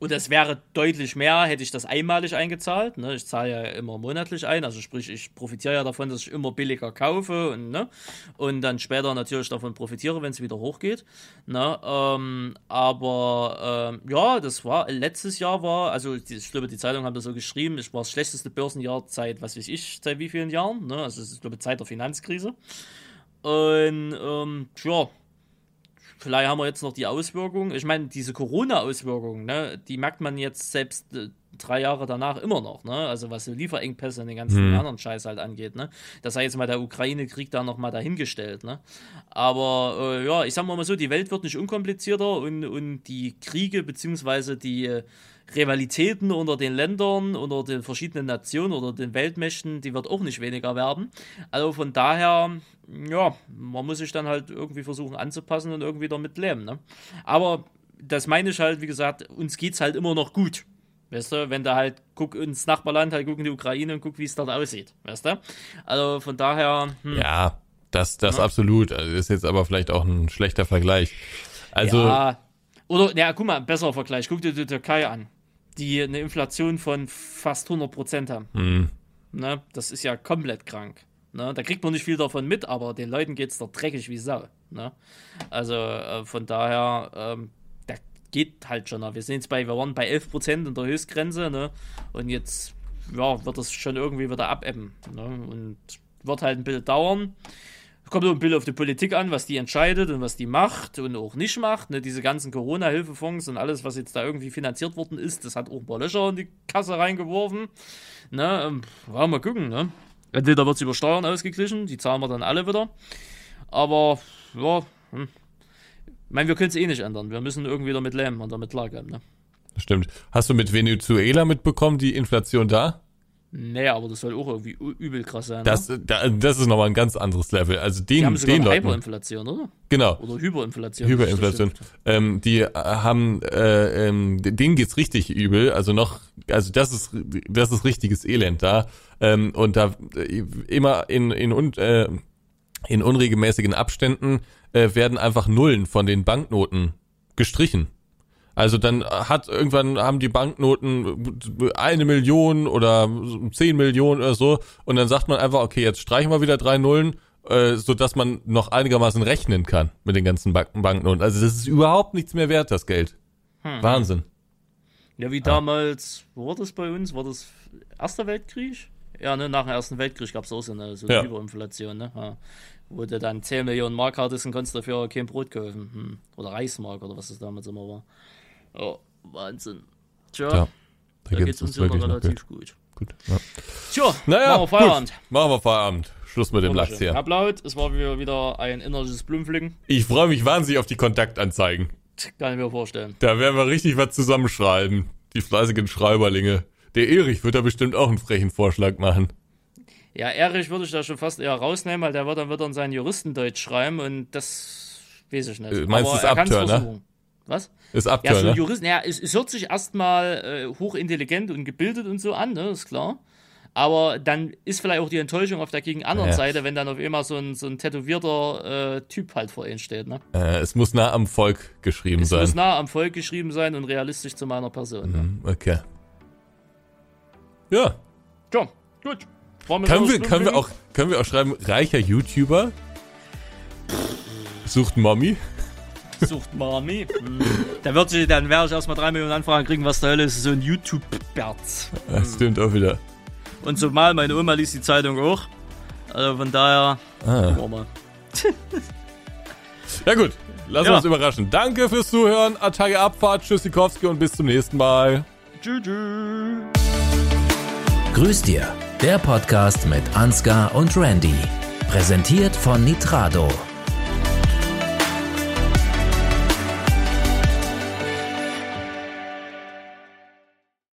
und das wäre deutlich mehr, hätte ich das einmalig eingezahlt. Ne? Ich zahle ja immer monatlich ein, also sprich, ich profitiere ja davon, dass ich immer billiger kaufe und, ne? und dann später natürlich davon profitiere, wenn es wieder hochgeht. Ne? Ähm, aber ähm, ja, das war letztes Jahr war, also die, ich glaube, die Zeitung haben das so geschrieben, es war das schlechteste Börsenjahr seit, was weiß ich, seit wie vielen Jahren. Ne? Also ist, glaube ich, Zeit der Finanzkrise. Und ähm, ja, vielleicht haben wir jetzt noch die Auswirkungen. Ich meine, diese Corona-Auswirkungen, ne, die merkt man jetzt selbst äh, drei Jahre danach immer noch, ne? Also was so Lieferengpässe und den ganzen anderen Scheiß halt angeht, ne? Das sei jetzt mal der Ukraine-Krieg da nochmal dahingestellt, ne? Aber äh, ja, ich sag mal so, die Welt wird nicht unkomplizierter und, und die Kriege beziehungsweise die äh, Rivalitäten unter den Ländern, unter den verschiedenen Nationen oder den Weltmächten, die wird auch nicht weniger werden. Also von daher, ja, man muss sich dann halt irgendwie versuchen anzupassen und irgendwie damit leben. Ne? Aber das meine ich halt, wie gesagt, uns geht's halt immer noch gut. Weißt du, wenn du halt guck ins Nachbarland, halt guck in die Ukraine und guck, wie es dort aussieht. Weißt du? Also von daher, hm, Ja, das, das absolut. Also ist jetzt aber vielleicht auch ein schlechter Vergleich. Also, ja. Oder, ja, guck mal, besserer Vergleich. Guck dir die Türkei an, die eine Inflation von fast 100% haben. hm, Ne? Das ist ja komplett krank. Ne? Da kriegt man nicht viel davon mit, aber den Leuten geht's doch dreckig wie Sau. Ne? Also äh, von daher, ähm, da geht halt schon. noch. Wir sind jetzt bei, wir waren bei 11% in der Höchstgrenze, ne? Und jetzt ja, wird das schon irgendwie wieder abebben. Ne? Und wird halt ein bisschen dauern. Kommt auch ein bisschen auf die Politik an, was die entscheidet und was die macht und auch nicht macht. Ne? Diese ganzen Corona-Hilfefonds und alles, was jetzt da irgendwie finanziert worden ist, das hat auch ein paar Löcher in die Kasse reingeworfen. Ne? Ähm, ja, mal gucken. Ne? Entweder wird es über Steuern ausgeglichen, die zahlen wir dann alle wieder. Aber, ja, hm. ich meine, wir können es eh nicht ändern. Wir müssen irgendwie damit leben und damit klarkommen. Ne? stimmt. Hast du mit Venezuela mitbekommen, die Inflation da? Nee, aber das soll auch irgendwie übel krass sein. Das, ne? da, das ist nochmal ein ganz anderes Level. Also Die den, haben sogar den Leuten, Hyperinflation, oder? genau, Oder Hyperinflation. Hyperinflation. Ähm, die äh, haben, äh, ähm, denen geht's richtig übel. Also noch, also das ist, das ist richtiges Elend da. Ähm, und da äh, immer in in un, äh, in unregelmäßigen Abständen äh, werden einfach Nullen von den Banknoten gestrichen. Also dann hat irgendwann haben die Banknoten eine Million oder zehn Millionen oder so und dann sagt man einfach, okay, jetzt streichen wir wieder drei Nullen, äh, so dass man noch einigermaßen rechnen kann mit den ganzen Bank Banknoten. Also das ist überhaupt nichts mehr wert, das Geld. Hm. Wahnsinn. Ja, wie damals, wo war das bei uns? War das Erster Weltkrieg? Ja, ne, nach dem Ersten Weltkrieg gab es auch so eine, so eine Ja. Hyperinflation, ne? Ja. Wo du dann 10 Millionen Mark hattest und konntest dafür kein Brot kaufen. Hm. Oder Reismark oder was das damals immer war. Oh, Wahnsinn. Tja, Ja, da geht's uns ja noch wirklich noch relativ gut. gut. Ja. Tja, Naja, machen wir Feierabend. gut. Machen wir Feierabend. Schluss mit dem Lachs hier. Laut, es war wieder- ein innerliches Blumenpflücken. Ich freue mich wahnsinnig auf die Kontaktanzeigen. Kann ich mir vorstellen. Da werden wir richtig was zusammenschreiben. Die fleißigen Schreiberlinge. Der Erich wird da bestimmt auch einen frechen Vorschlag machen. Ja, Erich würde ich da schon fast eher rausnehmen, weil der wird dann wieder in sein Juristendeutsch schreiben und das weiß ich nicht. Äh, meinst du, Aber ist er kann's Abtör, ne? Was? Ist Ja, Abtör, so ein ne? Jurist, ja, es, es hört sich erstmal äh, hochintelligent und gebildet und so an, ne, ist klar. Aber dann ist vielleicht auch die Enttäuschung auf der gegen anderen Ja. Seite, wenn dann auf einmal so ein, so ein tätowierter äh, Typ halt vor ihnen steht, ne? Äh, es muss nah am Volk geschrieben Es muss sein. nah am Volk geschrieben sein und realistisch zu meiner Person. Ne? Hm, Okay. Ja. Tja, gut. Können wir, können wir auch, können wir auch schreiben, reicher YouTuber? Sucht Mommy? Sucht Mami. Hm. Da wird sich, dann werde ich erstmal drei Millionen Anfragen kriegen, was der Hölle ist, so ein YouTube-Bert. Das stimmt auch wieder. Und zumal meine Oma liest die Zeitung auch. Also von daher, Ah. mal. Ja gut, lassen wir Ja. uns überraschen. Danke fürs Zuhören, Attacke Abfahrt, Tschüssikowski und bis zum nächsten Mal. Tschüss. Grüß dir, der Podcast mit Ansgar und Randy. Präsentiert von Nitrado.